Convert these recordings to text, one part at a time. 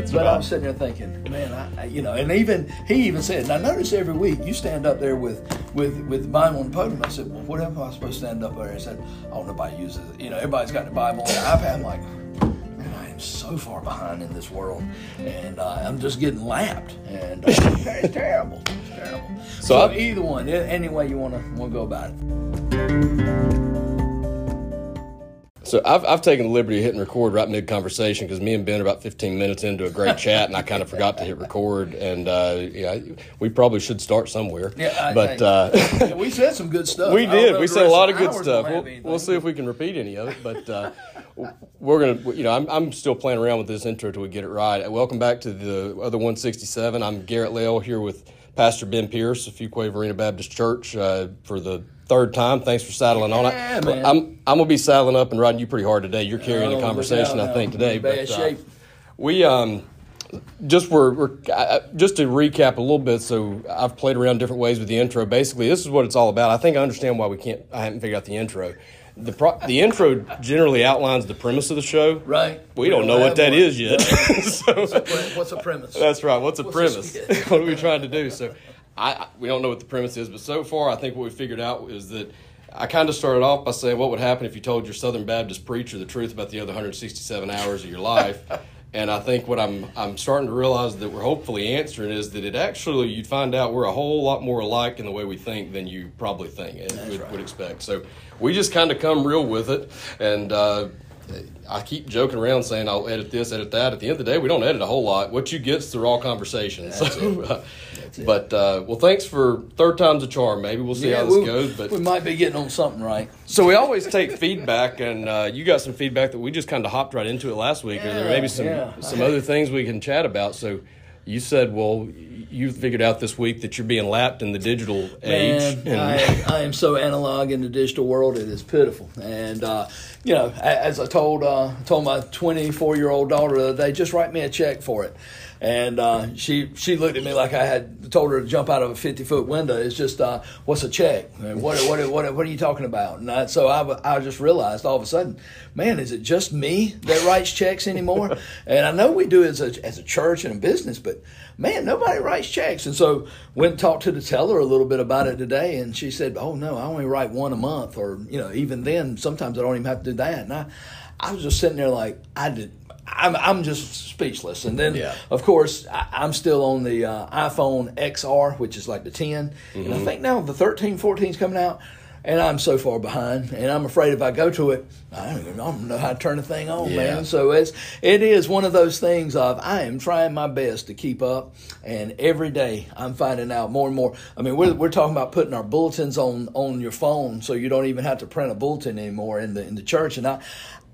That's but right. I'm sitting there thinking, man, I, I, you know, and even he even said, and I notice every week you stand up there with with with the Bible on the podium. I said, well, what am I supposed to stand up there? He said, oh, nobody uses it. You know, everybody's got the Bible iPad. I'm like, man, I am so far behind in this world, and uh, I'm just getting lapped, and uh, it's terrible. It's terrible. So So, either one, any way you want to want to go about it. So I've, I've taken the liberty of hitting record right mid conversation because me and Ben are about 15 minutes into a great chat and I kind of forgot to hit record and uh, yeah we probably should start somewhere. Yeah, I but think- uh, Yeah, we said some good stuff. we did. We said a lot of of good stuff. We'll, we'll see if we can repeat any of it. But uh, we're gonna, you know, I'm, I'm still playing around with this intro till we get it right. Welcome back to the other 167. I'm Garrett Lale here with Pastor Ben Pierce of Fuquay-Varina Baptist Church uh, for the third time. Thanks for saddling on Yeah, it. man. I'm I'm gonna be saddling up and riding you pretty hard today. You're carrying Oh, the conversation, I think, today. Bad but uh, we um just were, we're uh, just to recap a little bit. So I've played around different ways with the intro. Basically, this is what it's all about. I think I understand why we can't. I haven't figured out the intro. The pro, the intro generally outlines the premise of the show. Right. We, don't, know what that one. is yet. so, What's the premise? that's right. What's the What's premise? what are we trying to do? So, I, we don't know what the premise is, but so far, I think what we figured out is that I kind of started off by saying what would happen if you told your Southern Baptist preacher the truth about the other 167 hours of your life. And I think what I'm I'm starting to realize that we're hopefully answering is that it actually you'd find out we're a whole lot more alike in the way we think than you probably think and would, right. would expect. So we just kind of come real with it, and uh, I keep joking around saying I'll edit this, edit that. At the end of the day, we don't edit a whole lot. What you get's the raw conversation. so, uh, but uh, well, thanks for third time's a charm. Maybe we'll see how this we, goes. But we might be getting on something right. so we always take feedback, and uh, you got some feedback that we just kind of hopped right into it last week. or there may be some Yeah, yeah. some other things we can chat about. So you said, well, you figured out this week that you're being lapped in the digital age. Man, I, am- I am so analog in the digital world; it is pitiful. And uh, you know, as I told uh, told my 24 year old daughter the other day, just write me a check for it. And uh, she she looked at me like I had told her to jump out of a 50 foot window. It's just uh, what's a check? What what what what are you talking about? And I, so I, I just realized all of a sudden, man, is it just me that writes checks anymore? and I know we do as a as a church and a business, but man, nobody writes checks. And so went and talked to the teller a little bit about it today, and she said, "Oh no, I only write one a month, or you know, even then, sometimes I don't even have to do that." And I, I was just sitting there like I did. I'm I'm just speechless. And then, Yeah. of course, I, I'm still on the uh, iPhone XR, which is like the 10, and I think now the 13, 14 is coming out. And I'm so far behind, and I'm afraid if I go to it, I don't even I don't know how to turn the thing on, Yeah. man. So it's it is one of those things of I am trying my best to keep up, and every day I'm finding out more and more. I mean, we're, we're talking about putting our bulletins on on your phone, so you don't even have to print a bulletin anymore in the in the church. And I,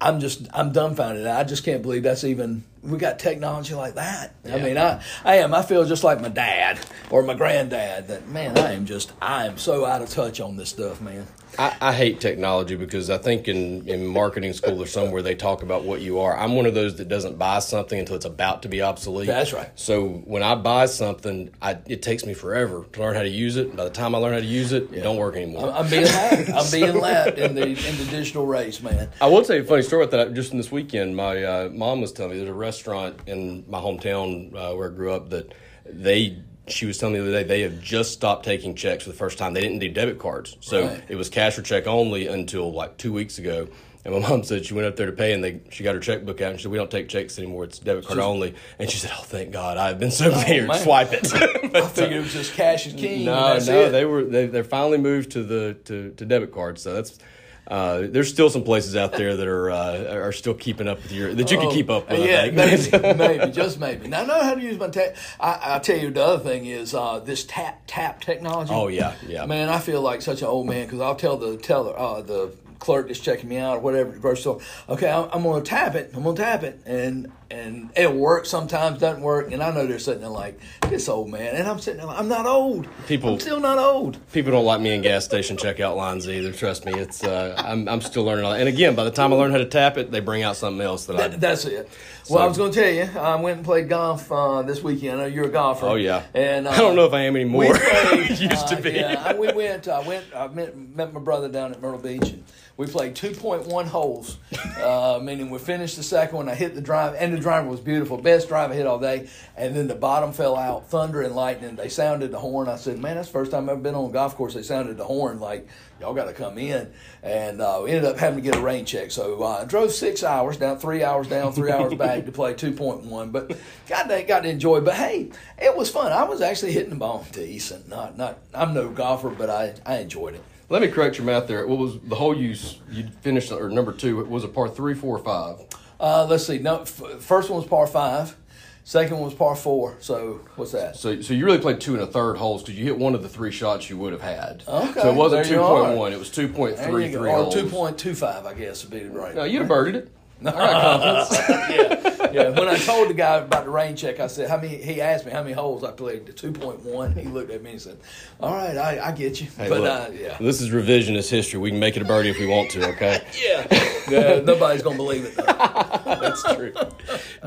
I'm just I'm dumbfounded. I just can't believe that's even we got technology like that. I mean, I I am I feel just like my dad or my granddad. That man, I am just I am so out of touch on this stuff, man. I, I hate technology because I think in, in marketing school or somewhere they talk about what you are. I'm one of those that doesn't buy something until it's about to be obsolete. That's right. So when I buy something, I, it takes me forever to learn how to use it. By the time I learn how to use it, it don't work anymore. I'm, I'm being lapped. I'm being lapped in the in the digital race, man. I will tell you a funny story about that. Just in this weekend, my uh, mom was telling me there's a restaurant in my hometown uh, where I grew up that they. She was telling me the other day they have just stopped taking checks for the first time. They didn't do debit cards, so Right. it was cash or check only until like two weeks ago. And my mom said she went up there to pay, and they she got her checkbook out, and she said, "We don't take checks anymore; it's debit card only." And she said, "Oh, thank God! I've been so oh, clear. man. Swipe it." I figured it was just cash is king. No, no, it. they were they they finally moved to the to, to debit cards. So that's uh, there's still some places out there that are uh, are still keeping up with your that you can keep up with. Oh, Yeah, maybe, maybe, just maybe. Now I know how to use my tap. I, I tell you, the other thing is uh, this tap tap technology. Oh, yeah, yeah. Man, I feel like such an old man because I'll tell the teller, uh, the clerk that's checking me out or whatever at the grocery store. Okay, I'm, I'm going to tap it. I'm going to tap it, and and it works. Sometimes doesn't work, and I know they're sitting there like this old man, and I'm sitting there like I'm not old. People- I'm still not old. People don't like me in gas station checkout lines either. Trust me, it's uh, I'm I'm still learning. all- And again, by the time I learn how to tap it, they bring out something else that I. That, that's it. Well, So- I was going to tell you, I went and played golf uh, this weekend. I know you're a golfer. Oh yeah, and uh, I don't know if I am anymore. We played, Used to uh, be. Yeah, I- we went. I went. I met, met my brother down at Myrtle Beach, and We played 2.1 holes, uh, meaning we finished the second one. I hit the drive, and the driver was beautiful. Best drive I hit all day. And then the bottom fell out, thunder and lightning. They sounded the horn. I said, man, that's the first time I've been on a golf course. They sounded the horn like, y'all got to come in. And uh, we ended up having to get a rain check. So uh, I drove six hours down, three hours down, three hours back to play 2.1. But God, they got to enjoy. But hey, it was fun. I was actually hitting the ball decent. Not, not. I'm no golfer, but I, I enjoyed it. Let me correct your math there. What was the hole you you finished or number two? It Was a par three, four, or five? Uh, let's see. No, f- first one was par five. Second one was par four. So what's that? So, so you really played two and a third holes because you hit one of the three shots you would have had. Okay, So it wasn't there you two are. point one; it was two point There three you go. three Or holes. two point two five, I guess would be right. No, you'd have birdied it. yeah, yeah. When I told the guy about the rain check, I said, "How many?" He asked me how many holes I played. The two point one. He looked at me and said, "All right, I, I get you." Hey, but look, uh, yeah, this is revisionist history. We can make it a birdie if we want to. Okay. yeah, yeah. Nobody's gonna believe it. Though. That's true.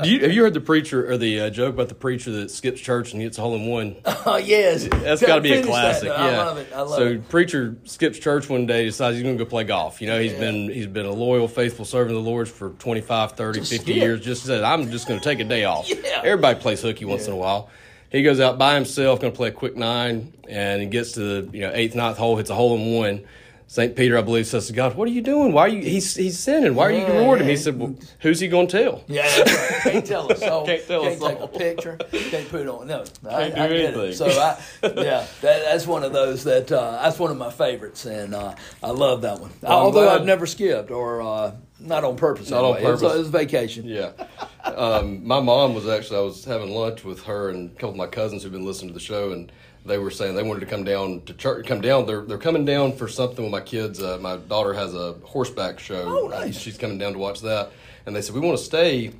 Do you, have you heard the preacher or the uh, joke about the preacher that skips church and gets a hole in one? Oh yes, That's got to be a Finish that, classic. yeah. I love it. I love so it. preacher skips church one day, decides he's going to go play golf. You know, he's Yeah. been he's been a loyal, faithful servant of the Lord for 25, 30, 50 skip. years. Just said, I'm just going to take a day off. Yeah. Everybody plays hooky once in a while. He goes out by himself, going to play a quick nine, and he gets to the you know eighth, ninth hole, hits a hole in one. St. Peter, I believe, says to God, "What are you doing? Why are you? He's he's sinning. Why are you Yeah, rewarding him?" He said, "Well, who's he going to tell?" Yeah, that's right. Can't tell us. So Can't tell us take all. a picture. Can't put it on. No, I, Can't I do get anything. it. So I, yeah, that, that's one of those that uh, that's one of my favorites, and uh, I love that one. Well, I'm Although glad- I've never skipped or uh, not on purpose. Not on anyway. It was- purpose. It was, vacation. Yeah. Um, my mom was actually, I was having lunch with her and a couple of my cousins who've been listening to the show, and they were saying they wanted to come down to church, come down. They're, they're coming down for something with my kids. Uh, my daughter has a horseback show. Oh, nice. she's coming down to watch that. And they said, We want to stay.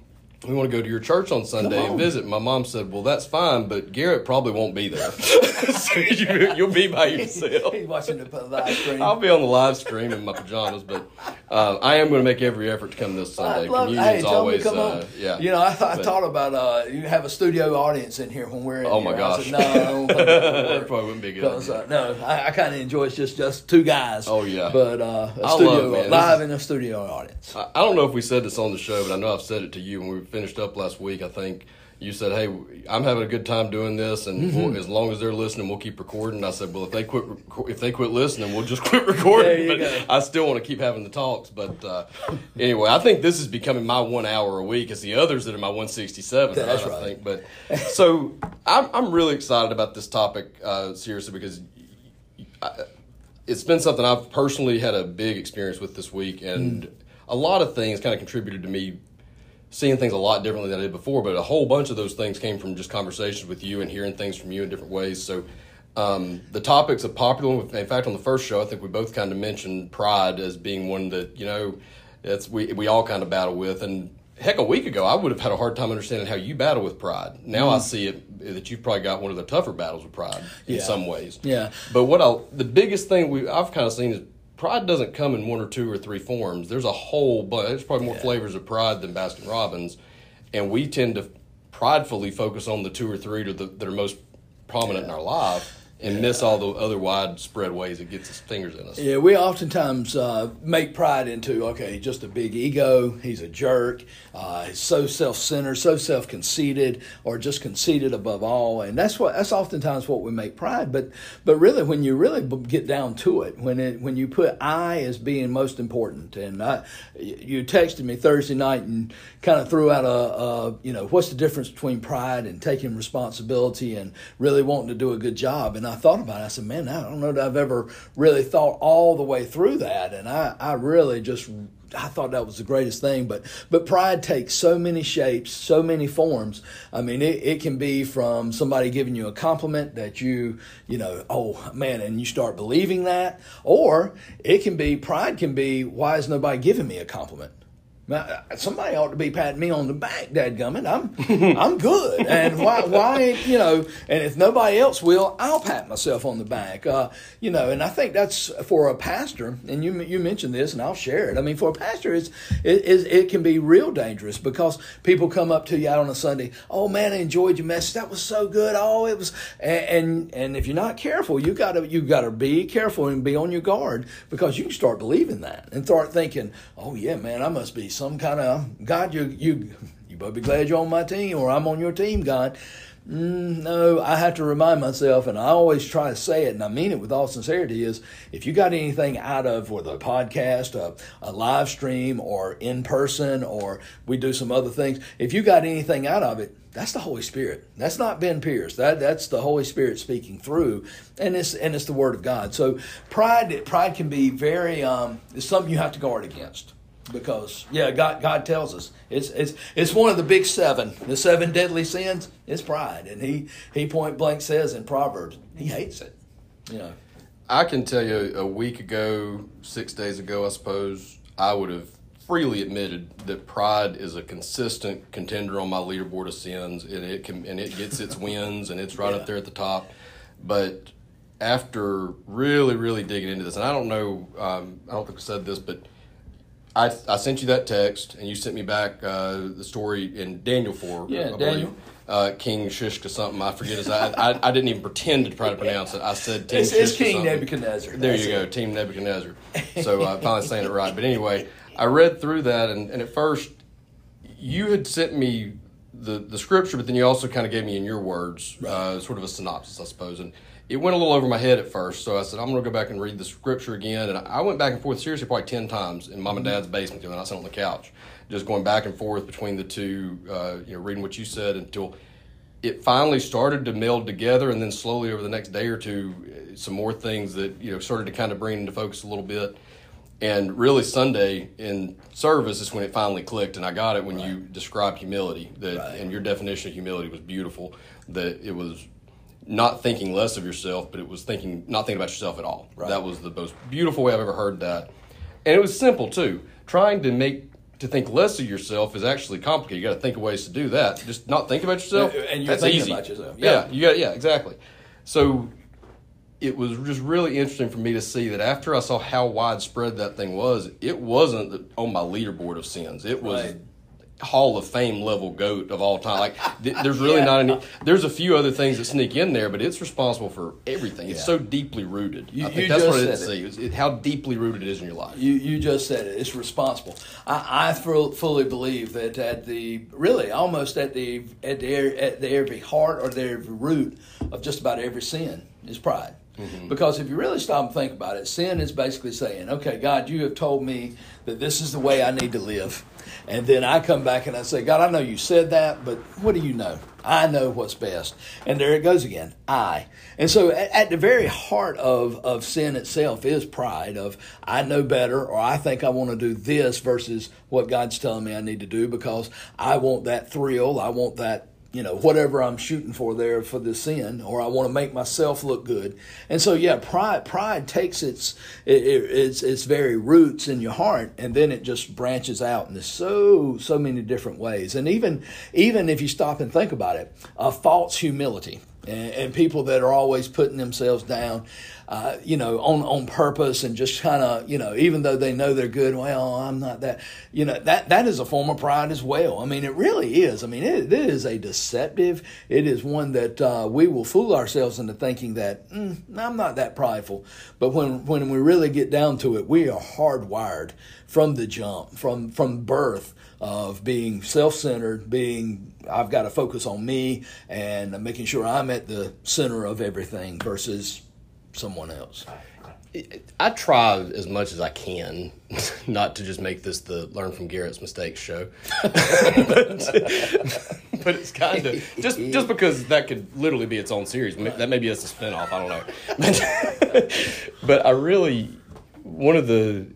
We want to go to your church on Sunday and visit. My mom said, "Well, that's fine, but Garrett probably won't be there. so you, you'll be by yourself." He's watching the live stream. I'll be on the live stream in my pajamas, but uh, I am going to make every effort to come this Sunday. Love, Communion's hey, always, come uh, on. yeah. You know, I, I But- thought about uh, you have a studio audience in here when we're in Oh, here. my gosh. said, no, that would that work. probably wouldn't be good. Uh, no, I, I kind of enjoy it's just just two guys. Oh, yeah. but uh, a I studio love it, man. This live is- in a studio audience. I I don't know if we said this on the show, but I know I've said it to you when we finished up last week. I think you said, "Hey, I'm having a good time doing this, and Mm-hmm. we'll, as long as they're listening, we'll keep recording." I said, "Well, if they quit, if they quit listening, we'll just quit recording." But go. I still want to keep having the talks. But uh, anyway, I think this is becoming my one hour a week. It's the others that are my 167. That's I right. think. But so I'm I'm really excited about this topic uh, seriously because it's been something I've personally had a big experience with this week, and a lot of things kind of contributed to me seeing things a lot differently than I did before. But a whole bunch of those things came from just conversations with you and hearing things from you in different ways. So um, the topics are popular. In fact, on the first show, I think we both kind of mentioned pride as being one that you know that's we we all kind of battle with. And heck, a week ago, I would have had a hard time understanding how you battle with pride. Now I see it that you've probably got one of the tougher battles with pride in Yeah. some ways. Yeah. But what I the biggest thing we I've kind of seen is pride doesn't come in one or two or three forms. There's a whole bunch. There's probably more Yeah. flavors of pride than Baskin Robbins, and we tend to pridefully focus on the two or three that, are- that are most prominent in our life and miss all the other widespread ways it gets its fingers in us. Yeah, we oftentimes uh, make pride into okay, just a big ego. He's a jerk. Uh, he's so self-centered, so self-conceited, or just conceited above all. And that's what that's oftentimes what we make pride. But but really, when you really get down to it, when it when you put I as being most important, and I, you texted me Thursday night and kind of threw out a, a you know what's the difference between pride and taking responsibility and really wanting to do a good job. And I thought about it. I said, man, I don't know that I've ever really thought all the way through that. And I, I really just I thought that was the greatest thing. But but pride takes so many shapes, so many forms. I mean, it, it can be from somebody giving you a compliment that you, you know, oh man, and you start believing that. Or it can be pride can be, why is nobody giving me a compliment? Now, Somebody ought to be patting me on the back, dadgummit. I'm, I'm good. And why, why, you know, and if nobody else will, I'll pat myself on the back. Uh, you know, and I think that's for a pastor, and you, you mentioned this, and I'll share it. I mean, for a pastor, it's, it, it, it can be real dangerous because people come up to you out on a Sunday, oh man, I enjoyed your message. That was so good. Oh, it was, and, and, and if you're not careful, you gotta, you gotta be careful and be on your guard because you can start believing that and start thinking, oh yeah, man, I must be some kind of God. You you you better be glad you're on my team, or I'm on your team, God. Mm, no, I have to remind myself, and I always try to say it, and I mean it with all sincerity. Is if you got anything out of whether a podcast, a, a live stream, or in person, or we do some other things, if you got anything out of it, that's the Holy Spirit. That's not Ben Pierce. That that's the Holy Spirit speaking through, and it's and it's the Word of God. So pride pride can be very um, it's something you have to guard against because yeah, God God tells us it's it's it's one of the big seven, the seven deadly sins. Is pride, and he he point blank says in Proverbs he hates it. You know, I can tell you a week ago, six days ago, I suppose, I would have freely admitted that pride is a consistent contender on my leaderboard of sins, and it can and it gets its wins, and it's right Yeah. up there at the top. But after really, really digging into this, and I don't know, um, I don't think I said this, but I, I sent you that text, and you sent me back uh, the story in Daniel four. Yeah, I believe. Daniel. Uh, King Shishka something I forget his I, I I didn't even pretend to try to pronounce it. I said King it's, it's King something. Nebuchadnezzar. There you go. Team Nebuchadnezzar. So I uh, finally saying it right. But anyway, I read through that, and, and at first, you had sent me the, the scripture, but then you also kind of gave me in your words uh, sort of a synopsis, I suppose. And it went a little over my head at first, so I said, I'm going to go back and read the scripture again. And I went back and forth seriously probably 10 times in mom and dad's basement when I sat on the couch, just going back and forth between the two, uh, you know, reading what you said until it finally started to meld together, and then slowly over the next day or two, uh, some more things that you know started to kind of bring into focus a little bit. And really, Sunday in service is when it finally clicked, and I got it when you described humility. That Right. and your definition of humility was beautiful. That it was not thinking less of yourself, but it was thinking not thinking about yourself at all. Right. That was the most beautiful way I've ever heard that, and it was simple too. Trying to make to think less of yourself is actually complicated. You got to think of ways to do that. Just not think about yourself. And you're that's thinking easy. about yourself. Yeah, Yeah. you got yeah, exactly. So it was just really interesting for me to see that after I saw how widespread that thing was, it wasn't on my leaderboard of sins. It was Right. Hall of Fame level goat of all time. Like th- there's really not any. There's a few other things that sneak in there, but it's responsible for everything. It's Yeah. so deeply rooted. You- I think you that's just what I didn't said see. Is it, how deeply rooted it is in your life. You you just said it. It's responsible. I, I fully believe that at the really almost at the at the at the every heart or the every root of just about every sin is pride. Mm-hmm. Because if you really stop and think about it, sin is basically saying, "Okay, God, you have told me that this is the way I need to live," and then I come back and I say, "God, I know you said that, but what do you know? I know what's best." And there it goes again, I. And so, at, at the very heart of of sin itself is pride. Of I know better, or I think I want to do this versus what God's telling me I need to do because I want that thrill. I want that you know whatever I'm shooting for there for the sin, or I want to make myself look good. And so yeah, pride pride takes its it, it, its its very roots in your heart, and then it just branches out in so so many different ways. And even even if you stop and think about it, a false humility. And, and people that are always putting themselves down, uh, you know, on on purpose, and just kind of, you know, even though they know they're good, well, I'm not that, you know, that that is a form of pride as well. I mean, it really is. I mean, it, it is a deceptive. It is one that uh, we will fool ourselves into thinking that mm, I'm not that prideful. But when when we really get down to it, we are hardwired from the jump, from from birth of being self-centered, being I've got to focus on me and making sure I'm at the center of everything versus someone else. I try as much as I can not to just make this the learn from Garrett's mistakes show, but, but it's kind of just just because that could literally be its own series. That maybe it's a spinoff. I don't know, but I really one of the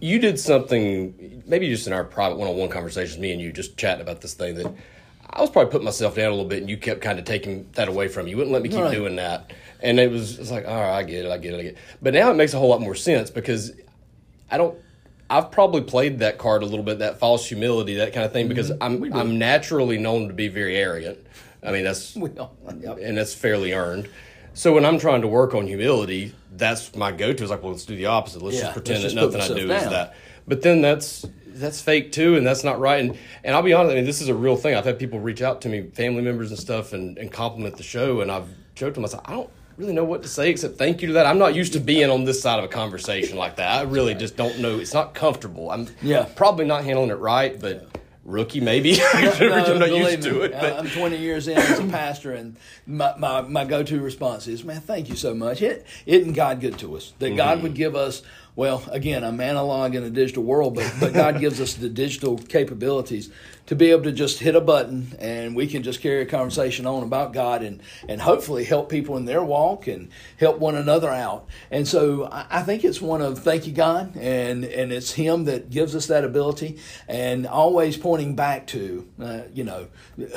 you did something maybe just in our private one-on-one conversations me and you just chatting about this thing that i was probably putting myself down a little bit and you kept kind of taking that away from me you wouldn't let me keep Right. doing that and it was it's like all right i get it i get it i get it but now it makes a whole lot more sense because i don't I've probably played that card a little bit, that false humility, that kind of thing, because Mm-hmm. I'm I'm naturally known to be very arrogant. I mean, that's yep. and that's fairly earned. So when I'm trying to work on humility, that's my go-to. Is like, well, let's do the opposite. Let's Yeah, just pretend let's that just put nothing I do myself is that. But then that's that's fake too, and that's not right. And and I'll be honest, I mean, this is a real thing. I've had people reach out to me, family members and stuff, and, and compliment the show, and I've joked to myself, I I don't really know what to say except thank you to that. I'm not used to being on this side of a conversation like that. I really just don't know. It's not comfortable. I'm Yeah. probably not handling it right, but rookie maybe. I'm not used to it. But I'm 20 years in as a pastor, and my, my, my go to response is, man, thank you so much. It, isn't God good to us? That God Mm-hmm. would give us, well, again, I'm analog in a digital world, but, but God gives us the digital capabilities to be able to just hit a button and we can just carry a conversation on about God and, and hopefully help people in their walk and help one another out. And so I, I think it's one of thank you, God, and, and it's Him that gives us that ability and always pointing back to, uh, you know,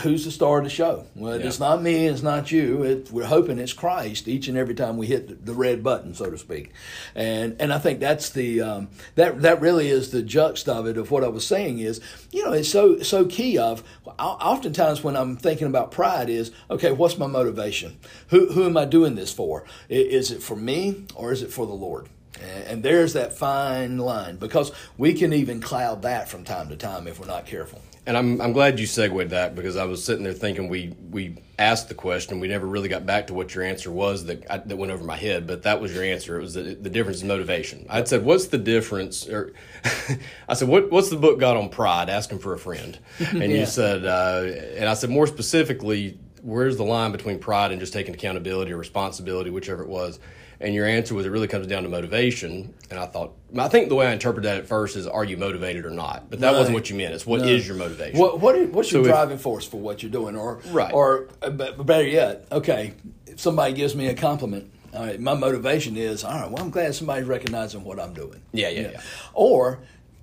who's the star of the show? Well, it's not me, it's not you. It, we're hoping it's Christ each and every time we hit the, the red button, so to speak. And and I think that's the um, that that really is the juxt of it of what I was saying is, you know, it's so so key of oftentimes when I'm thinking about pride is okay, what's my motivation? Who who am I doing this for? Is it for me or is it for the Lord? And- And there's that fine line because we can even cloud that from time to time if we're not careful. And I'm I'm glad you segued that because I was sitting there thinking we we asked the question. We never really got back to what your answer was that I, that went over my head but that was your answer. It was the, the difference in motivation. I'd said what's the difference? Or I said what what's the book got on pride? Asking for a friend. And Yeah. you said uh, and I said more specifically where's the line between pride and just taking accountability or responsibility whichever it was and your answer was it really comes down to motivation and I thought I think the way I interpreted that at first is are you motivated or not but that Right. wasn't what you meant it's what is your motivation What what is, what's your So if- driving force for what you're doing, or Right. or uh, but better yet, okay, if somebody gives me a compliment, all right, my motivation is all right. Well, I'm glad somebody's recognizing what I'm doing. Yeah, yeah, You know? yeah. Or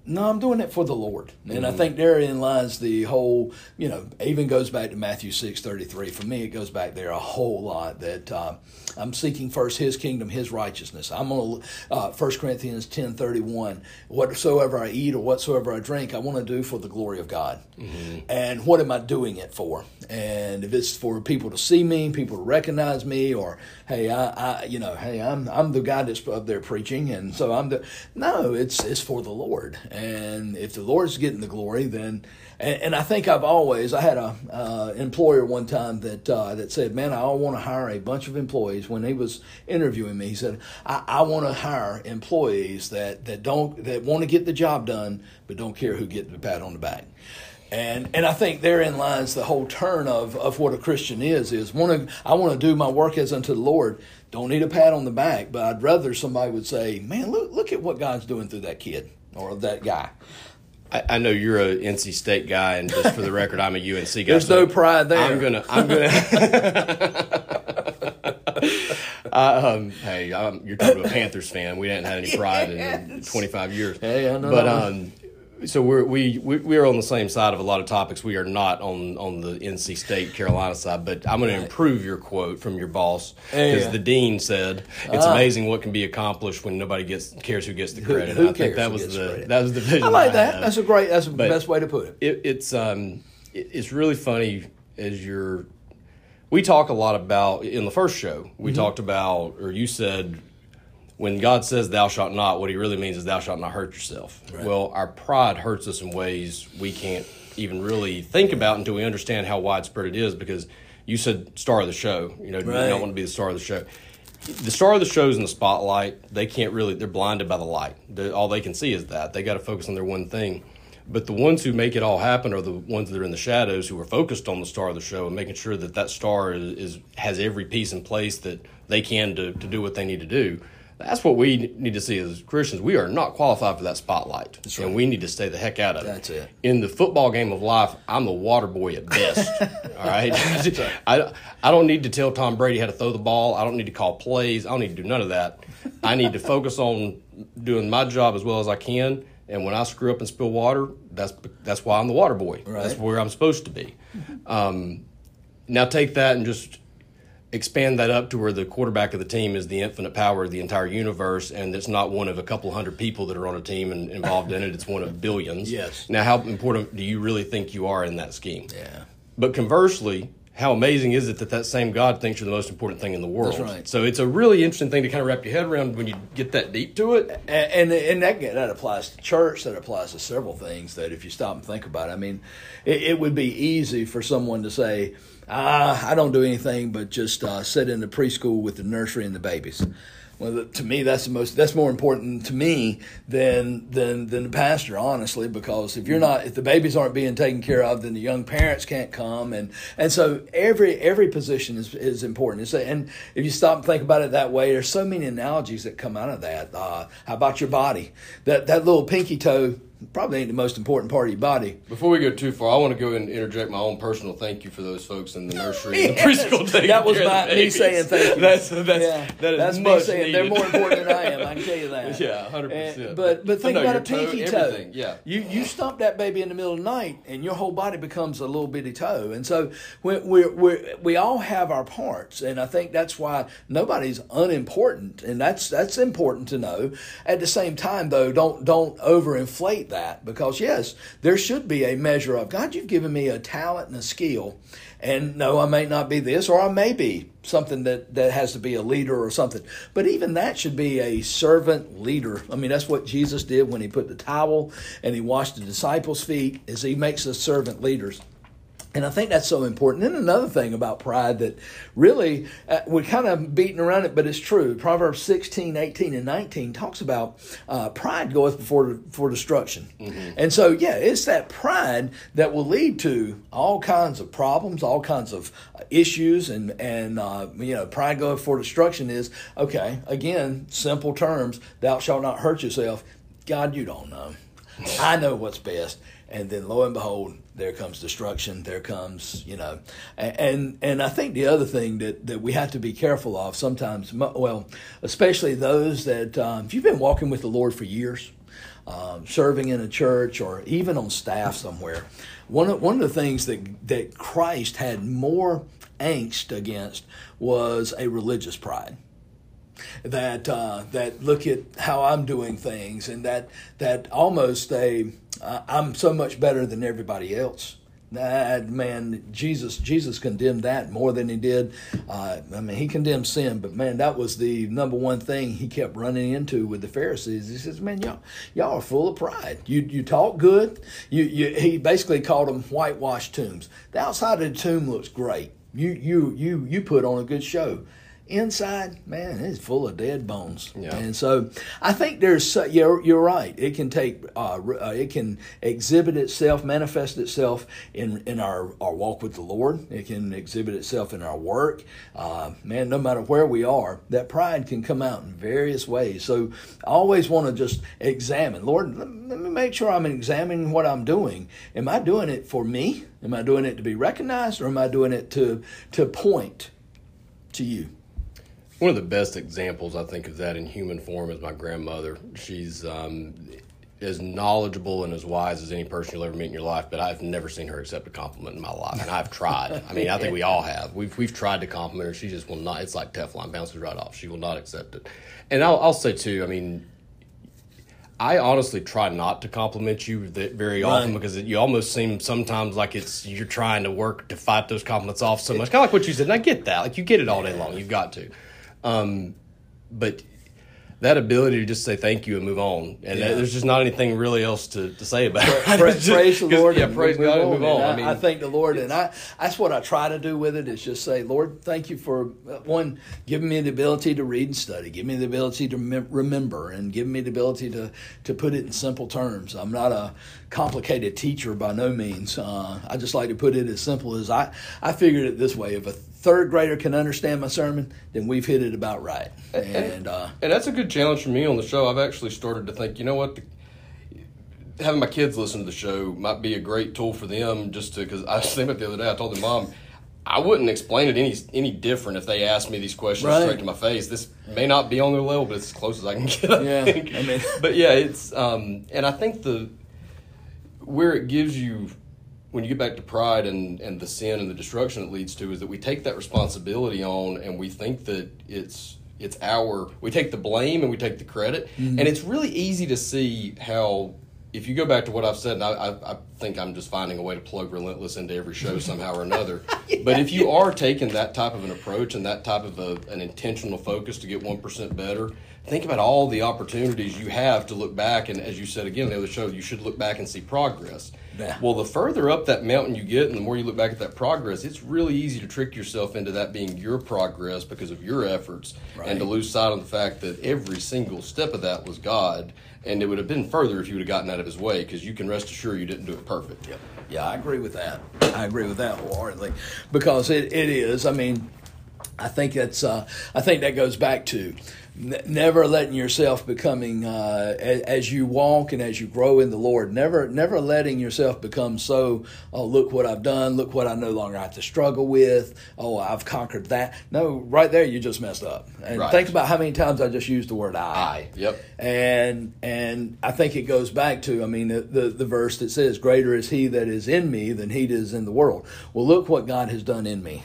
no, I'm doing it for the Lord, and I think therein lies the whole. You know, even goes back to Matthew six thirty three. For me, it goes back there a whole lot. That uh, I'm seeking first His kingdom, His righteousness. I'm gonna uh, First Corinthians ten thirty one. Whatsoever I eat or whatsoever I drink, I want to do for the glory of God. And what am I doing it for? And if it's for people to see me, people to recognize me, or hey, I, I you know, hey, I'm I'm the guy that's up there preaching, and so I'm the no, it's it's for the Lord. And if the Lord's getting the glory, then and, and I think I've always I had a uh, employer one time that uh, that said, man, I want to hire a bunch of employees. When he was interviewing me, he said, I, I want to hire employees that that don't that want to get the job done, but don't care who gets the pat on the back. And and I think therein lies the whole turn of, of what a Christian is is want to I want to do my work as unto the Lord. Don't need a pat on the back, but I'd rather somebody would say, "Man, look look at what God's doing through that kid or that guy." I, I know you're a NC State guy, and just for the record, I'm a UNC guy. There's so no pride there. I'm gonna. I'm gonna. I, um, hey, I'm, you're talking to a Panthers fan. We hadn't had any pride in 25 years. Hey, I know But um, so we're we, we we're on the same side of a lot of topics. We are not on on the NC State Carolina side. But I'm going to improve your quote from your boss because Yeah. the dean said it's Ah. amazing what can be accomplished when nobody gets cares who gets the credit. who I think that was the credit? that was the vision. I like that. That's a great. That's the best way to put it. it, it's um it, it's really funny as you're we talk a lot about in the first show we Mm-hmm. talked about or you said when god says thou shalt not what he really means is thou shalt not hurt yourself well our pride hurts us in ways we can't even really think about until we understand how widespread it is because you said star of the show you know you don't want to be the star of the show the star of the show's in the spotlight. They can't really, they're blinded by the light. they all they can see is that. They got to focus on their one thing. But the ones who make it all happen are the ones that are in the shadows who are focused on the star of the show and making sure that that star is, is has every piece in place that they can to, to do what they need to do. That's what we need to see as Christians. We are not qualified for that spotlight, right. and we need to stay the heck out of it. That's it. In the football game of life, I'm the water boy at best. all right, I, I don't need to tell Tom Brady how to throw the ball. I don't need to call plays. I don't need to do none of that. I need to focus on doing my job as well as I can. And when I screw up and spill water, that's that's why I'm the water boy. That's where I'm supposed to be. Um, now take that and just expand that up to where the quarterback of the team is the infinite power of the entire universe, and it's not one of a couple hundred people that are on a team and involved in it. It's one of billions. Yes. Now, how important do you really think you are in that scheme? Yeah. But conversely, how amazing is it that that same God thinks you're the most important thing in the world? That's right. So it's a really interesting thing to kind of wrap your head around when you get that deep to it. And, and and that that applies to church. That applies to several things. That if you stop and think about, it, I mean, it, it would be easy for someone to say, ah, "I don't do anything but just uh, sit in the preschool with the nursery and the babies." Well, to me, that's the most. That's more important to me than than than the pastor, honestly. Because if you're not, if the babies aren't being taken care of, then the young parents can't come, and and so every every position is is important. And if you stop and think about it that way, there's so many analogies that come out of that. Uh, how about your body? That that little pinky toe probably ain't the most important part of your body. Before we go too far, I want to go and interject my own personal thank you for those folks in the nursery and the preschool. That was my, me saying thank you. That's that's yeah, that is that's me saying they're more important than I am. I can tell you that. Yeah, 100%. And- But but think about a toe, pinky toe. everything, yeah. You you stump that baby in the middle of the night, and your whole body becomes a little bitty toe. And so we we we we all have our parts, and I think that's why nobody's unimportant, and that's that's important to know. At the same time, though, don't don't overinflate that because yes, there should be a measure of God. You've given me a talent and a skill, and no, I may not be this, or I may be something that that has to be a leader or something. But even that should be a servant leader. I mean, that's what Jesus did when he put the towel and he washed the disciples' feet. Is he makes us servant leaders. And I think that's so important. And another thing about pride that really, uh, we're kind of beating around it, but it's true. Proverbs 16, 18, and 19 talks about uh, pride goeth before, before destruction. And so, yeah, it's that pride that will lead to all kinds of problems, all kinds of uh, issues. And, and uh, you know, pride goeth before destruction is, okay, again, simple terms, thou shalt not hurt yourself. God, you don't know. I know what's best. And then lo and behold, there comes destruction. There comes, you know, and and I think the other thing that that we have to be careful of sometimes, well, especially those that um, if you've been walking with the Lord for years, um, serving in a church or even on staff somewhere, one of one of the things that that Christ had more angst against was a religious pride that uh, that look at how I'm doing things, and that that almost a I'm so much better than everybody else. That man, Jesus, Jesus condemned that more than he did. Uh, I mean, he condemned sin, but man, that was the number one thing he kept running into with the Pharisees. He says, "Man, y'all, y'all are full of pride. You you talk good. You you." He basically called them whitewashed tombs. The outside of the tomb looks great. You you you you put on a good show inside, man, it's full of dead bones. Yeah. And so I think there's, so- you're, you're right. It can take, uh, uh, it can exhibit itself, manifest itself in, in our, our walk with the Lord. It can exhibit itself in our work. Uh, man, no matter where we are, that pride can come out in various ways. So I always want to just examine, Lord, let, let me make sure I'm examining what I'm doing. Am I doing it for me? Am I doing it to be recognized or am I doing it to, to point to you? One of the best examples, I think, of that in human form is my grandmother. She's um, as knowledgeable and as wise as any person you'll ever meet in your life, but I've never seen her accept a compliment in my life, and I've tried. I mean, I think we all have. We've we've tried to compliment her. She just will not. It's like Teflon, bounces right off. She will not accept it. And I'll, I'll say too. I mean, I honestly try not to compliment you very often Right. because it, you almost seem sometimes like it's you're trying to work to fight those compliments off so much. Kind of like what you said, and I get that. Like you get it all day long. You've got to, um, but that ability to just say thank you and move on, and Yeah. there's just not anything really else to, to say about it. Pra- just- praise the Lord. Yeah, and praise God and move on. And I I, mean, I thank the Lord, and I that's what I try to do with it is just say, Lord, thank you for uh, one giving me the ability to read and study, give me the ability to mem- remember, and give me the ability to to put it in simple terms. I'm not a complicated teacher by no means. Uh, I just like to put it as simple as I I figured it this way: if a third grader can understand my sermon, then we've hit it about right. And uh, And that's a good challenge for me on the show. I've actually started to think, you know what, the, having my kids listen to the show might be a great tool for them. Just to because I was thinking it the other day, I told them, Mom, I wouldn't explain it any any different if they asked me these questions Right. straight to my face. This may not be on their level, but it's as close as I can get. I Yeah, think. I mean- but yeah, it's um, and I think the where it gives you when you get back to pride and, and the sin and the destruction it leads to is that we take that responsibility on and we think that it's it's our we take the blame and we take the credit Mm-hmm. and it's really easy to see how if you go back to what I've said, and I, I, I think I'm just finding a way to plug relentless into every show somehow or another. But if you are taking that type of an approach and that type of a, an intentional focus to get one percent better, think about all the opportunities you have to look back. And as you said again, the other show, you should look back and see progress. Yeah. Well, the further up that mountain you get, and the more you look back at that progress, it's really easy to trick yourself into that being your progress because of your efforts, and to lose sight of the fact that every single step of that was God, and it would have been further if you would have gotten out of His way. Because you can rest assured you didn't do it perfect. Yep. Yeah, I agree with that. I agree with that wholeheartedly because it, it is. I mean, I think that's. Uh, I think that goes back to n- never letting yourself becoming uh, as, as you walk and as you grow in the Lord. Never, never letting yourself become so. Oh, look what I've done. Look what I no longer have to struggle with. Oh, I've conquered that. No, right there, you just messed up. And Right. think about how many times I just used the word I. I. Yep. And and I think it goes back to I mean the, the the verse that says greater is he that is in me than he that is in the world. Well, look what God has done in me.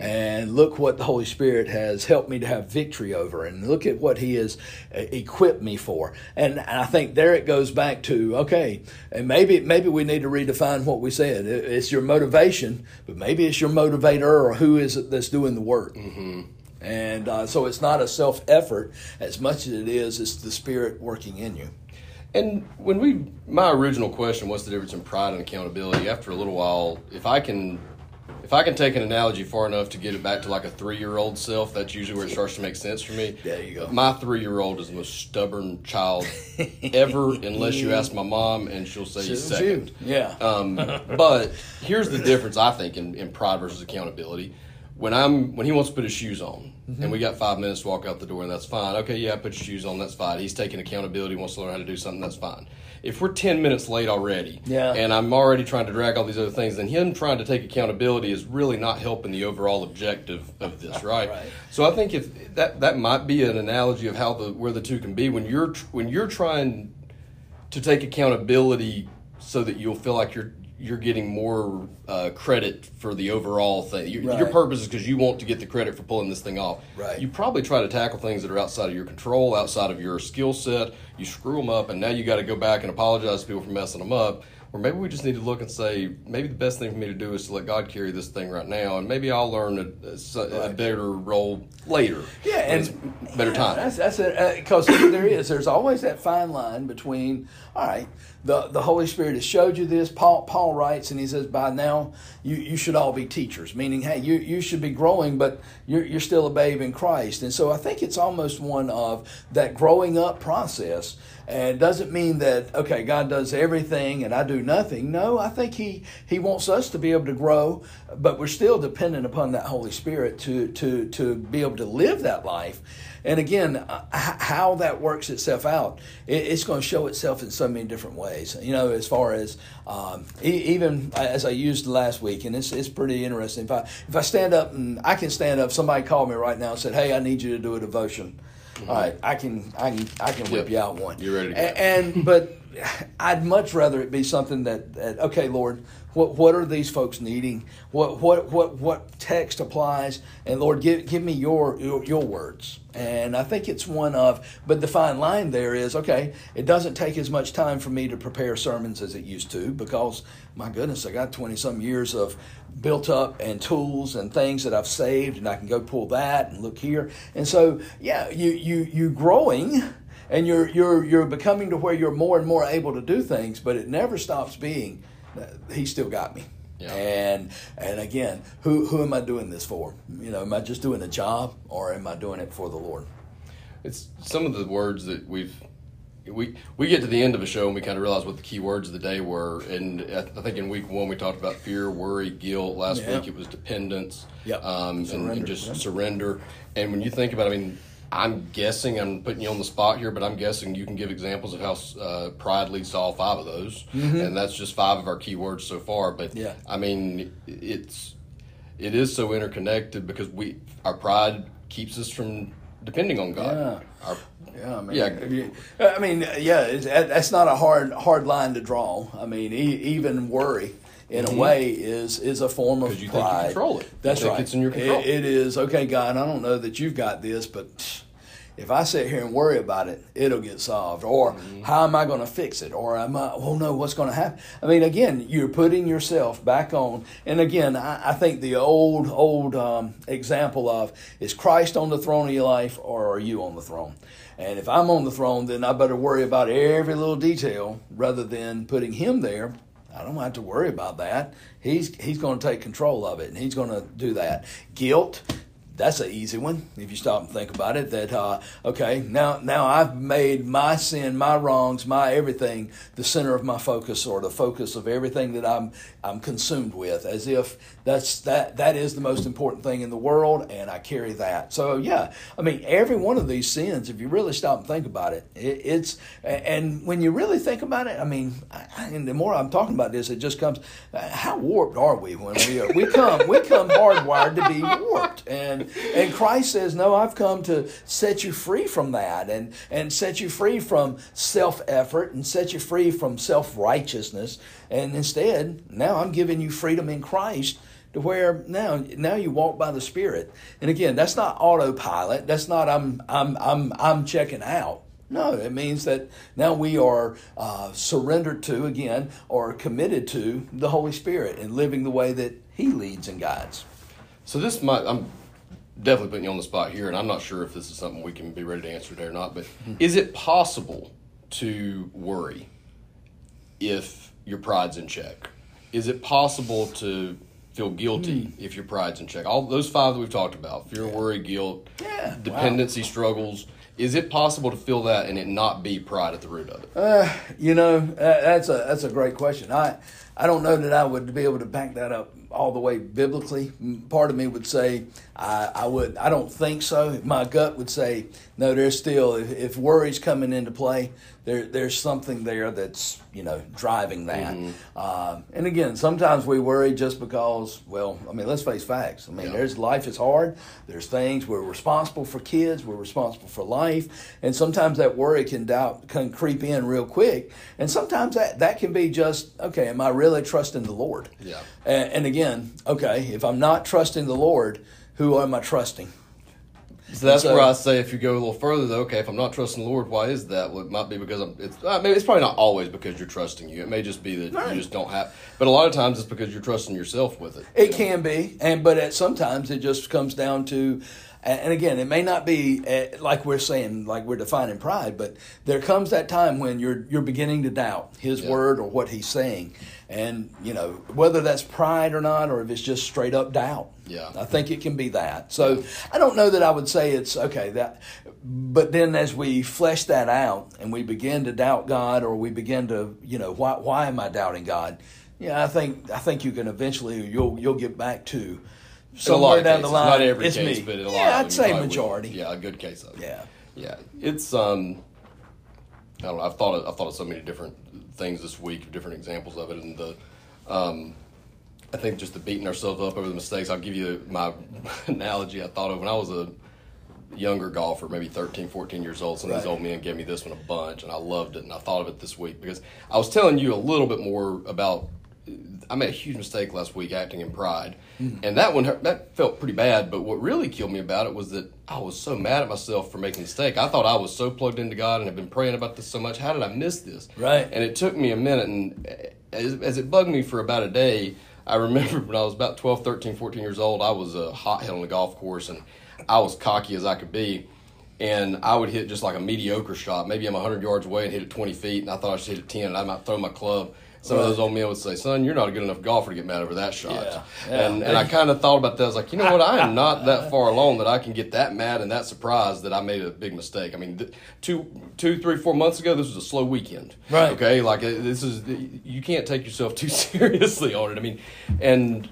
And look what the Holy Spirit has helped me to have victory over, and look at what He has uh, equipped me for. And I think there it goes back to okay, and maybe maybe we need to redefine what we said. It's your motivation, but maybe it's your motivator, or who is it that's doing the work. And uh, so it's not a self effort as much as it is it's the Spirit working in you. And when we, my original question, what's the difference in pride and accountability? After a little while, if I can, if I can take an analogy far enough to get it back to like a three-year-old self, that's usually where it starts to make sense for me. There you go. My three-year-old is the most stubborn child ever, unless you ask my mom, and she'll say he's second. Yeah. Um, but here's the difference, I think, in, in pride versus accountability. When I'm when he wants to put his shoes on, and mm-hmm. we got five minutes to walk out the door, and that's fine. Okay, yeah, put your shoes on, that's fine. He's taking accountability, wants to learn how to do something, that's fine. If we're ten minutes late already, Yeah. and I'm already trying to drag all these other things, then him trying to take accountability is really not helping the overall objective of this, right? Right. So I think if that that might be an analogy of how the where the two can be when you're when you're trying to take accountability so that you'll feel like you're you're getting more uh, credit for the overall thing. Your, your purpose is because you want to get the credit for pulling this thing off. Right. You probably try to tackle things that are outside of your control, outside of your skill set. You screw them up, and now you got to go back and apologize to people for messing them up. Or maybe we just need to look and say, maybe the best thing for me to do is to let God carry this thing right now, and maybe I'll learn a Right. better role later. Yeah, and better yeah, time. That's that's because there is. There's always that fine line between. All right, the the Holy Spirit has showed you this. Paul Paul writes and he says, by now you you should all be teachers. Meaning, hey, you you should be growing, but you're you're still a babe in Christ. And so I think it's almost one of that growing up process. And it doesn't mean that okay, God does everything and I do nothing. No, I think He He wants us to be able to grow, but we're still dependent upon that Holy Spirit to to to be able to live that life. And again, uh, h- how that works itself out, it, it's going to show itself in so many different ways. You know, as far as um, e- even as I used last week, and it's it's pretty interesting. If I if I stand up and I can stand up, somebody called me right now and said, "Hey, I need you to do a devotion." All right, I can I can I can whip Yep. you out one. You're ready to go. A- And, but I'd much rather it be something that, that okay, Lord, what what are these folks needing? What what what what text applies? And Lord, give give me your your, your words. And I think it's one of, but the fine line there is okay. It doesn't take as much time for me to prepare sermons as it used to because my goodness, I got twenty some years of built up and tools and things that I've saved, and I can go pull that and look here. And so, yeah, you you you growing and you're you're you're becoming to where you're more and more able to do things, but it never stops being. He still got me. Yeah. And and again, who who am I doing this for? You know, am I just doing a job or am I doing it for the Lord? It's some of the words that we've we we get to the end of a show and we kind of realize what the key words of the day were. And I I think in week one we talked about fear, worry, guilt. Last Yeah. week it was dependence, Yep. um, and, and just yeah. surrender. And when you think about, it, I mean, I'm guessing I'm putting you on the spot here, but I'm guessing you can give examples of how uh, pride leads to all five of those, and that's just five of our key words so far. But Mm-hmm. Yeah. I mean, it's it is so interconnected because we our pride keeps us from depending on God. Yeah. Our, Yeah, I mean, Yeah. I mean, yeah, it's, that's not a hard hard line to draw. I mean, e- even worry, in a way is is a form of you think you pride. control it. That's right. it's in your control. It- it is okay, God. I don't know that you've got this, but if I sit here and worry about it, it'll get solved. Or Mm-hmm. how am I going to fix it? Or am I? Oh no, what's going to happen? I mean, again, you're putting yourself back on. And again, I, I think the old old um, example of is Christ on the throne of your life, or are you on the throne? And if I'm on the throne, then I better worry about every little detail rather than putting Him there. I don't have to worry about that. He's he's going to take control of it, and he's going to do that. Guilt, that's an easy one if you stop and think about it. That uh, okay, now now I've made my sin, my wrongs, my everything the center of my focus, or the focus of everything that I'm I'm consumed with, as if that's that that is the most important thing in the world, and I carry that. So yeah, I mean every one of these sins, if you really stop and think about it, it it's and when you really think about it, I mean, I, and the more I'm talking about this, it just comes. How warped are we when we are? We come we come hardwired to be warped, and and Christ says, no, I've come to set you free from that, and and set you free from self effort, and set you free from self righteousness, and instead, now I'm giving you freedom in Christ to where now now you walk by the spirit. And again that's not autopilot. That's not i'm i'm i'm i'm checking out. No it means that now we are uh, surrendered to again or committed to the holy spirit and living the way that he leads and guides. So this might I'm definitely putting you on the spot here, and I'm not sure if this is something we can be ready to answer today or not. But is it possible to worry if your pride's in check? Is it possible to feel guilty hmm. if your pride's in check? All those five that we've talked about: fear, worry, guilt, Yeah, dependency, struggles. Is it possible to feel that and it not be pride at the root of it? Uh, you know, that- that's a that's a great question. I I don't know that I would be able to back that up all the way biblically. Part of me would say I, I would. I don't think so. My gut would say no. There's still if, if worry's coming into play, there there's something there that's you know driving that. Um, and again, sometimes we worry just because. Well, I mean, let's face facts. I mean, Yeah. there's life is hard. There's things we're responsible for kids. We're responsible for life, and sometimes that worry can doubt can creep in real quick. And sometimes that that can be just okay. Am I really trusting the Lord? Yeah. And, and again, okay, if I'm not trusting the Lord, who am I trusting? So that's So- where I say if you go a little further, though, okay, if I'm not trusting the Lord, why is that? Well, it might be because I'm. It's uh, maybe it's probably not always because you're trusting you. It may just be that Right. you just don't have. But a lot of times it's because you're trusting yourself with it. It can be, and but at sometimes it just comes down to, and again, it may not be uh, like we're saying, like we're defining pride, but there comes that time when you're you're beginning to doubt His Yeah. word or what He's saying, and you know whether that's pride or not, or if it's just straight up doubt. Yeah. I think it can be that. So I don't know that I would say it's okay that, but then as we flesh that out and we begin to doubt God, or we begin to, you know, why why am I doubting God? Yeah, I think I think you can eventually you'll you'll get back to In a lot somewhere down cases. the line. not every it's case, me. but a lot. yeah, of I'd say probably would. majority. Yeah, a good case of it. Yeah. yeah. It's um. I don't know. I've thought of, I've thought of so many different things this week, different examples of it, and the um. I think just the beating ourselves up over the mistakes. I'll give you my analogy I thought of when I was a younger golfer, maybe 13, 14 years old. Some of these old men gave me this one a bunch, and I loved it. And I thought of it this week because I was telling you a little bit more about. I made a huge mistake last week acting in pride, hmm. and that one hurt- that felt pretty bad. But what really killed me about it was that I was so mad at myself for making a mistake. I thought I was so plugged into God and had been praying about this so much. How did I miss this? Right. And it took me a minute, and as, as it bugged me for about a day, I remember when I was about 12, 13, 14 years old, I was a hothead on the golf course, and I was cocky as I could be. And I would hit just like a mediocre shot. Maybe I'm 100 yards away and hit it 20 feet, and I thought I should hit it 10, and I might throw my club. Some of those old men would say, "Son, you're not a good enough golfer to get mad over that shot." Yeah, yeah. And and I kind of thought about that. I was like, you know what? I am not that far along that I can get that mad and that surprised that I made a big mistake. I mean, th- two, two, three, four months ago, this was a slow weekend. Right. Okay. Like uh, this is you can't take yourself too seriously on it. I mean, and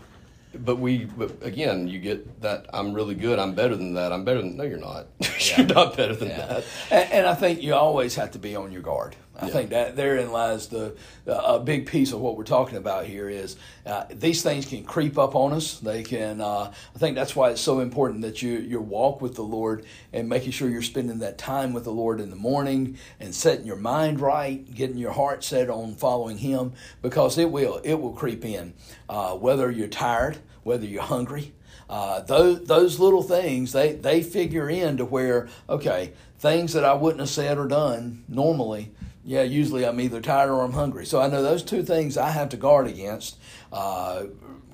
but we but again, you get that I'm really good. I'm better than that. I'm better than no, you're not. you're not better than Yeah. that. And, and I think you always have to be on your guard. I Yeah. think that therein lies the a big piece of what we're talking about here is uh, these things can creep up on us. They can. Uh, I think that's why it's so important that you your walk with the Lord and making sure you're spending that time with the Lord in the morning and setting your mind right, getting your heart set on following Him, because it will it will creep in. Uh, whether you're tired, whether you're hungry, uh, those those little things they they figure in to where okay things that I wouldn't have said or done normally. Yeah, usually I'm either tired or I'm hungry. So I know those two things I have to guard against uh,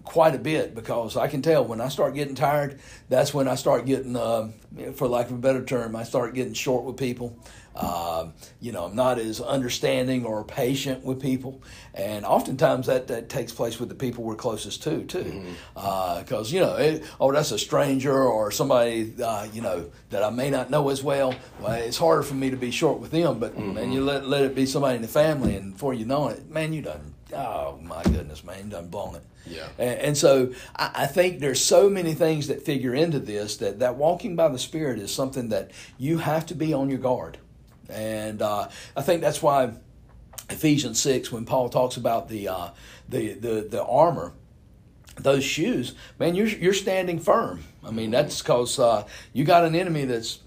quite a bit because I can tell when I start getting tired, that's when I start getting, uh, for lack of a better term, I start getting short with people. Uh, you know, I'm not as understanding or patient with people, and oftentimes that, that takes place with the people we're closest to too, because you know, it, oh, that's a stranger or somebody uh, you know that I may not know as well. Well, it's harder for me to be short with them, but man, you let let it be somebody in the family, and before you know it, man, you done. Oh my goodness, man, you done blown it. Yeah. And, and so I, I think there's so many things that figure into this that, that walking by the Spirit is something that you have to be on your guard. And uh, I think that's why Ephesians 6, when Paul talks about the, uh, the, the, the armor, those shoes, man, you're, you're standing firm. I mean, that's because uh, you got an enemy that's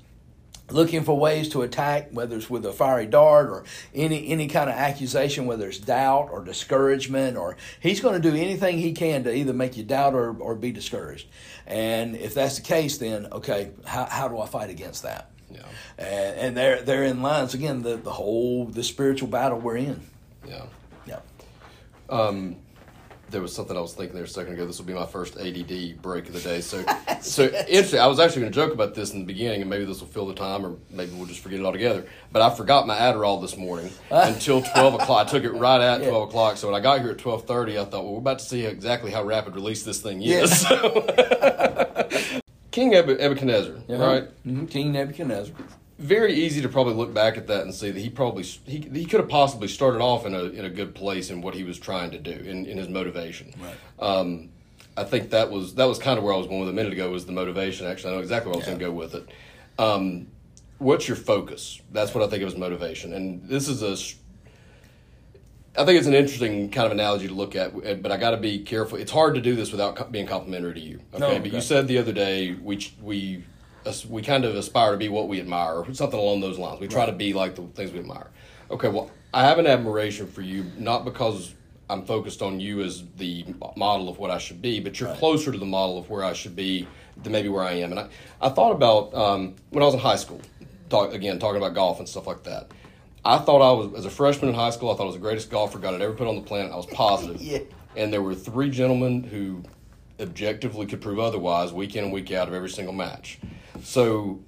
looking for ways to attack, whether it's with a fiery dart or any any kind of accusation, whether it's doubt or discouragement, or he's going to do anything he can to either make you doubt or, or be discouraged. And if that's the case, then okay, how, how do I fight against that? Yeah. And, and there therein lies again the, the whole the spiritual battle we're in. Yeah. Yeah. Um, there was something I was thinking there a second ago. This will be my first ADD break of the day. So, so interesting. I was actually going to joke about this in the beginning, and maybe this will fill the time, or maybe we'll just forget it altogether. But I forgot my Adderall this morning until twelve o'clock. I took it right at twelve o'clock. So when I got here at twelve thirty, I thought, well, we're about to see exactly how rapid release this thing is. So- King Eb- Nebuchadnezzar, right? Mhm. King Nebuchadnezzar. very easy to probably look back at that and see that he probably he, he could have possibly started off in a in a good place in what he was trying to do in, in his motivation. Right. Um, I think that was that was kind of where I was going with a minute ago was the motivation. Actually, I know exactly where I was Yeah. going to go with it. Um, what's your focus? That's what I think of as motivation. And this is a I think it's an interesting kind of analogy to look at, but I got to be careful. It's hard to do this without being complimentary to you. Okay, No, but okay. you said the other day we we we kind of aspire to be what we admire, or something along those lines. We try to be like the things we admire. Okay, well, I have an admiration for you, not because I'm focused on you as the model of what I should be, but you're Right. closer to the model of where I should be than maybe where I am. And I, I thought about um, when I was in high school, talk, again, talking about golf and stuff like that. I thought I was, as a freshman in high school, I thought I was the greatest golfer God had ever put on the planet. I was positive. Yeah. And there were three gentlemen who objectively could prove otherwise week in and week out of every single match. So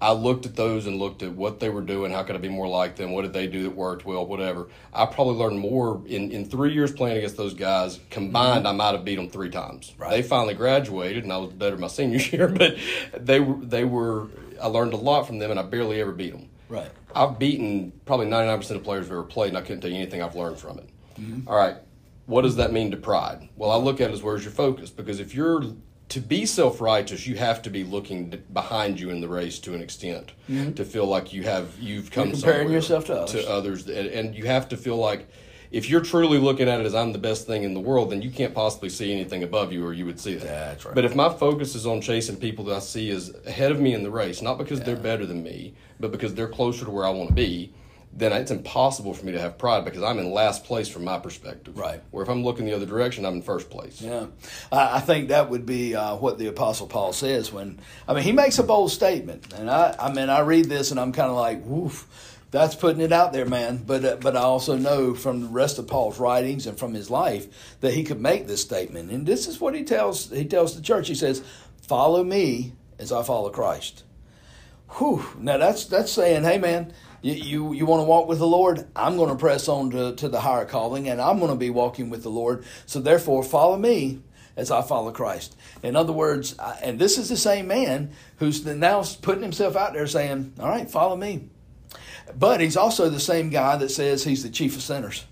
I looked at those and looked at what they were doing. How could I be more like them? What did they do that worked well? Whatever. I probably learned more in, in three years playing against those guys combined. I might have beat them three times. Right. They finally graduated, and I was better my senior year. But they were they were. I learned a lot from them, and I barely ever beat them. Right. I've beaten probably 99% of players I've ever played, and I couldn't tell you anything I've learned from it. Mm-hmm. All right, what does that mean to pride? Well, I look at it as where's your focus? Because if you're to be self righteous, you have to be looking behind you in the race to an extent to feel like you have you've come Mm-hmm. comparing yourself to others. to others, and, and you have to feel like if you're truly looking at it as I'm the best thing in the world, then you can't possibly see anything above you, or you would see that. That's right. But if my focus is on chasing people that I see as ahead of me in the race, not because they're better than me, but because they're closer to where I want to be, then it's impossible for me to have pride because I'm in last place from my perspective. Right. Where if I'm looking the other direction, I'm in first place. Yeah, I, I think that would be uh, what the Apostle Paul says when I mean he makes a bold statement, and I I mean I read this and I'm kind of like, woof, that's putting it out there, man. But uh, but I also know from the rest of Paul's writings and from his life that he could make this statement, and this is what he tells he tells the church. He says, "Follow me as I follow Christ." Whew. Now that's that's saying, hey man, you you, you want to walk with the Lord? I'm going to press on to, to the higher calling, and I'm going to be walking with the Lord. So therefore, follow me as I follow Christ. In other words, I, and this is the same man who's now putting himself out there saying, "All right, follow me." But he's also the same guy that says he's the chief of sinners.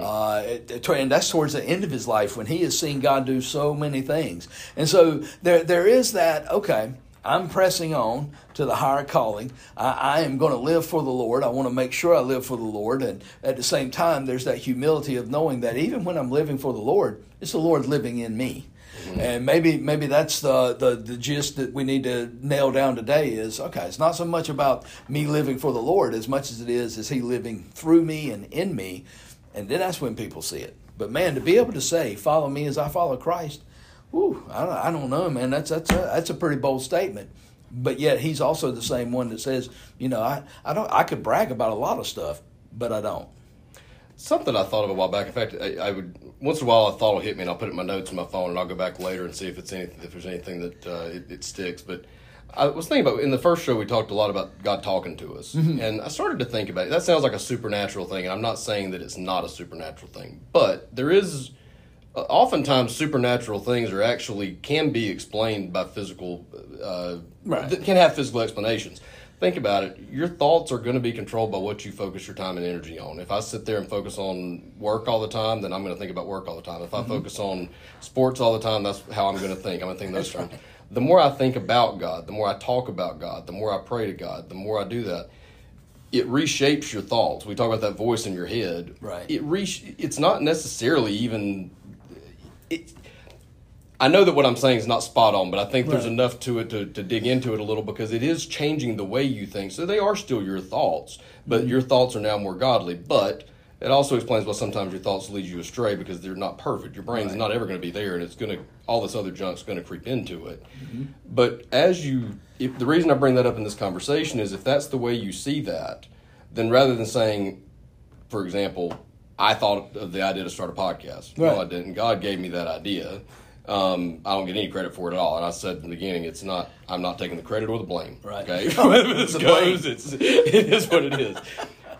Uh, it- it- and that's towards the end of his life when he has seen God do so many things. And so there, there is that, okay, I'm pressing on to the higher calling. I, I am going to live for the Lord. I want to make sure I live for the Lord. And at the same time, there's that humility of knowing that even when I'm living for the Lord, it's the Lord living in me. Mm-hmm. And maybe maybe that's the, the the gist that we need to nail down today is okay. It's not so much about me living for the Lord as much as it is is He living through me and in me, and then that's when people see it. But man, to be able to say, "Follow me as I follow Christ," whew, I don't, I don't know, man. That's that's a, that's a pretty bold statement. But yet He's also the same one that says, you know, I I don't I could brag about a lot of stuff, but I don't. Something I thought of a while back. In fact, I, I, would once in a while a thought will hit me, and I'll put it in my notes on my phone, and I'll go back later and see if it's anything, if there's anything that uh, it, it, sticks. But I was thinking about in the first show we talked a lot about God talking to us, mm-hmm. and I started to think about it. That sounds like a supernatural thing, and I'm not saying that it's not a supernatural thing, but there is. Uh, oftentimes, supernatural things are actually can be explained by physical, uh, right. can have physical explanations think about it, your thoughts are going to be controlled by what you focus your time and energy on. If I sit there and focus on work all the time, then I'm going to think about work all the time. If I mm-hmm. focus on sports all the time, that's how I'm going to think. I'm going to think those terms. The more I think about God, the more I talk about God, the more I pray to God, the more I do that, it reshapes your thoughts. We talk about that voice in your head. Right. It re- It's not necessarily even. It, I know that what I'm saying is not spot on, but I think there's enough to it to, to dig into it a little because it is changing the way you think. So they are still your thoughts, but mm-hmm. your thoughts are now more godly. But it also explains why sometimes your thoughts lead you astray because they're not perfect. Your brain's right. not ever going to be there, and it's going to all this other junk's going to creep into it. Mm-hmm. But as you, if the reason I bring that up in this conversation is if that's the way you see that, then rather than saying, for example, I thought of the idea to start a podcast. Right. No, I didn't. God gave me that idea. Um, I don't get any credit for it at all. And I said in the beginning, it's not. I'm not taking the credit or the blame. Right. Okay. This goes, it's it is what it is.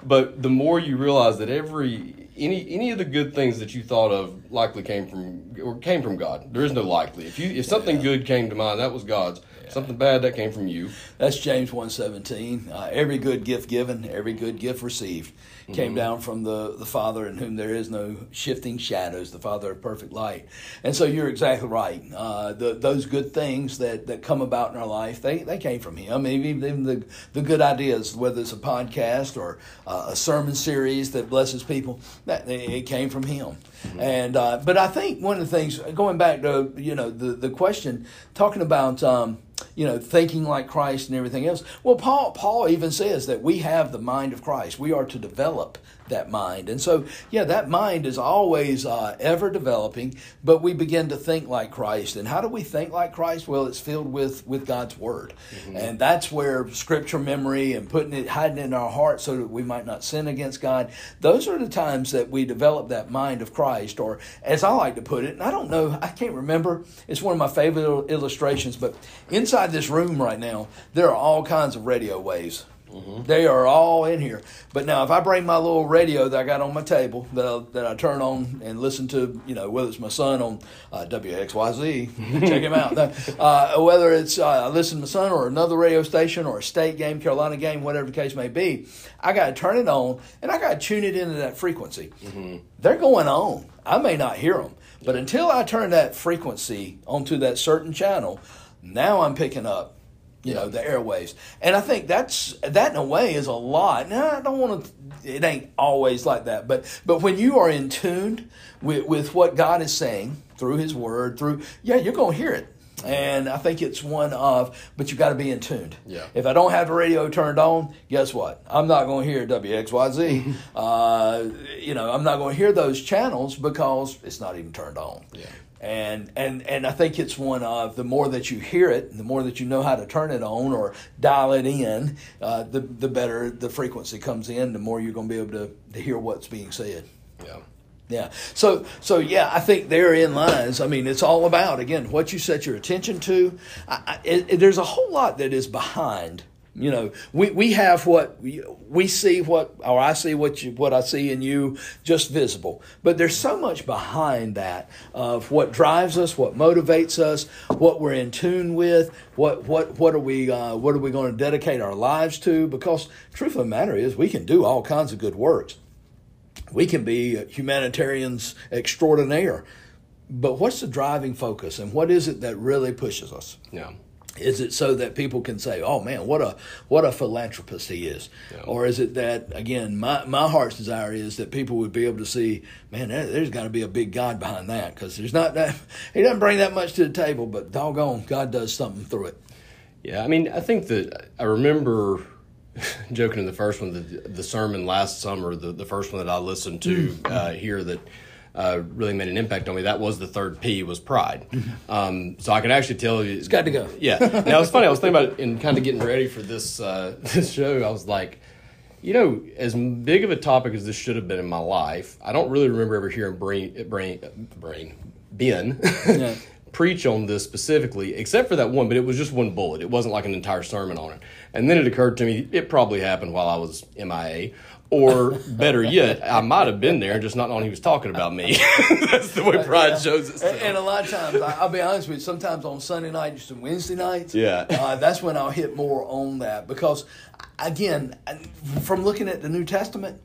but the more you realize that every any any of the good things that you thought of likely came from or came from God. There is no likely. If you if something yeah. good came to mind, that was God's. Yeah. Something bad that came from you. That's James one seventeen. Uh, every good gift given, every good gift received came mm-hmm. down from the, the Father in whom there is no shifting shadows, the Father of perfect light. And so you're exactly right. Uh, the, those good things that, that come about in our life, they, they came from Him. Even, even the, the good ideas, whether it's a podcast or uh, a sermon series that blesses people, that it came from Him. Mm-hmm. And uh, but I think one of the things, going back to you know the the question, talking about. Um, you know, thinking like Christ and everything else. Well, Paul Paul even says that we have the mind of Christ. We are to develop that mind. And so, yeah, that mind is always uh, ever developing, but we begin to think like Christ. And how do we think like Christ? Well, it's filled with, with God's Word. Mm-hmm. And that's where scripture memory and putting it, hiding it in our heart so that we might not sin against God, those are the times that we develop that mind of Christ. Or, as I like to put it, and I don't know, I can't remember, it's one of my favorite illustrations, but inside this room right now, there are all kinds of radio waves. Mm-hmm. They are all in here. But now, if I bring my little radio that I got on my table that I, that I turn on and listen to, you know, whether it's my son on uh, WXYZ, check him out. Uh, whether it's uh, I listen to my son or another radio station or a state game, Carolina game, whatever the case may be, I got to turn it on and I got to tune it into that frequency. Mm-hmm. They're going on. I may not hear them, but until I turn that frequency onto that certain channel, now I'm picking up you know the airwaves and i think that's that in a way is a lot. Now i don't want to it ain't always like that but but when you are in tune with, with what god is saying through his word through yeah you're going to hear it and I think it's one of, but you got to be in tuned. Yeah. If I don't have the radio turned on, guess what? I'm not going to hear WXYZ. uh, you know, I'm not going to hear those channels because it's not even turned on. Yeah and and and I think it's one of the more that you hear it, the more that you know how to turn it on or dial it in, uh, the the better the frequency comes in. The more you're going to be able to, to hear what's being said. Yeah. Yeah. So so yeah, I think therein lies. I mean, it's all about again what you set your attention to. I, I, it, there's a whole lot that is behind you know, we, we have what we see what or I see what you what I see in you just visible. But there's so much behind that of what drives us, what motivates us, what we're in tune with, what what what are we uh, what are we going to dedicate our lives to? Because truth of the matter is, we can do all kinds of good works. We can be humanitarians extraordinaire. But what's the driving focus and what is it that really pushes us? Yeah. Is it so that people can say, "Oh man, what a what a philanthropist he is," Yeah. or is it that again, my my heart's desire is that people would be able to see, man, there, there's got to be a big God behind that because there's not that he doesn't bring that much to the table, but doggone, God does something through it. Yeah, I mean, I think that I remember joking in the first one, the, the sermon last summer, the, the first one that I listened to uh, here that uh, really made an impact on me. That was the third P was pride. Um, so I can actually tell you, it's got to go. Yeah. Now it's funny. I was thinking about it in kind of getting ready for this uh, this show. I was like, you know, as big of a topic as this should have been in my life, I don't really remember ever hearing Brain Brain Brain Ben Yeah. preach on this specifically, except for that one. But it was just one bullet. It wasn't like an entire sermon on it. And then it occurred to me, it probably happened while I was MIA. Or better yet, I might have been there and just not knowing he was talking about me. That's the way pride shows itself. and a lot of times, I, I'll be honest with you, sometimes on Sunday nights and Wednesday nights, Yeah. uh, that's when I'll hit more on that because, again, from looking at the New Testament,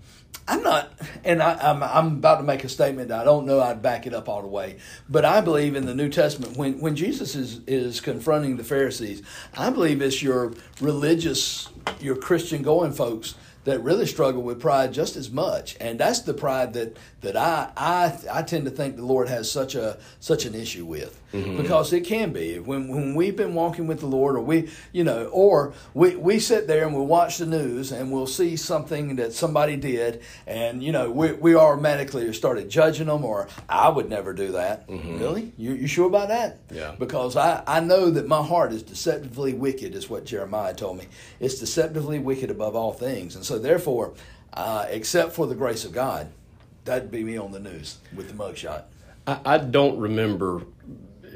I'm not, and I, I'm, I'm about to make a statement that I don't know I'd back it up all the way, but I believe in the New Testament when, when Jesus is, is confronting the Pharisees, I believe it's your religious, your Christian going folks that really struggle with pride just as much, and that's the pride that that I I I tend to think the Lord has such a such an issue with mm-hmm. because it can be when when we've been walking with the Lord, or we you know, or we we sit there and we'll watch the news and we'll see something that somebody did, and you know we we automatically started judging them, or I would never do that. Mm-hmm. Really, you you sure about that? Yeah. Because I I know that my heart is deceptively wicked, is what Jeremiah told me. It's deceptively wicked above all things, and so therefore, uh, except for the grace of God, that'd be me on the news with the mugshot. I, I don't remember.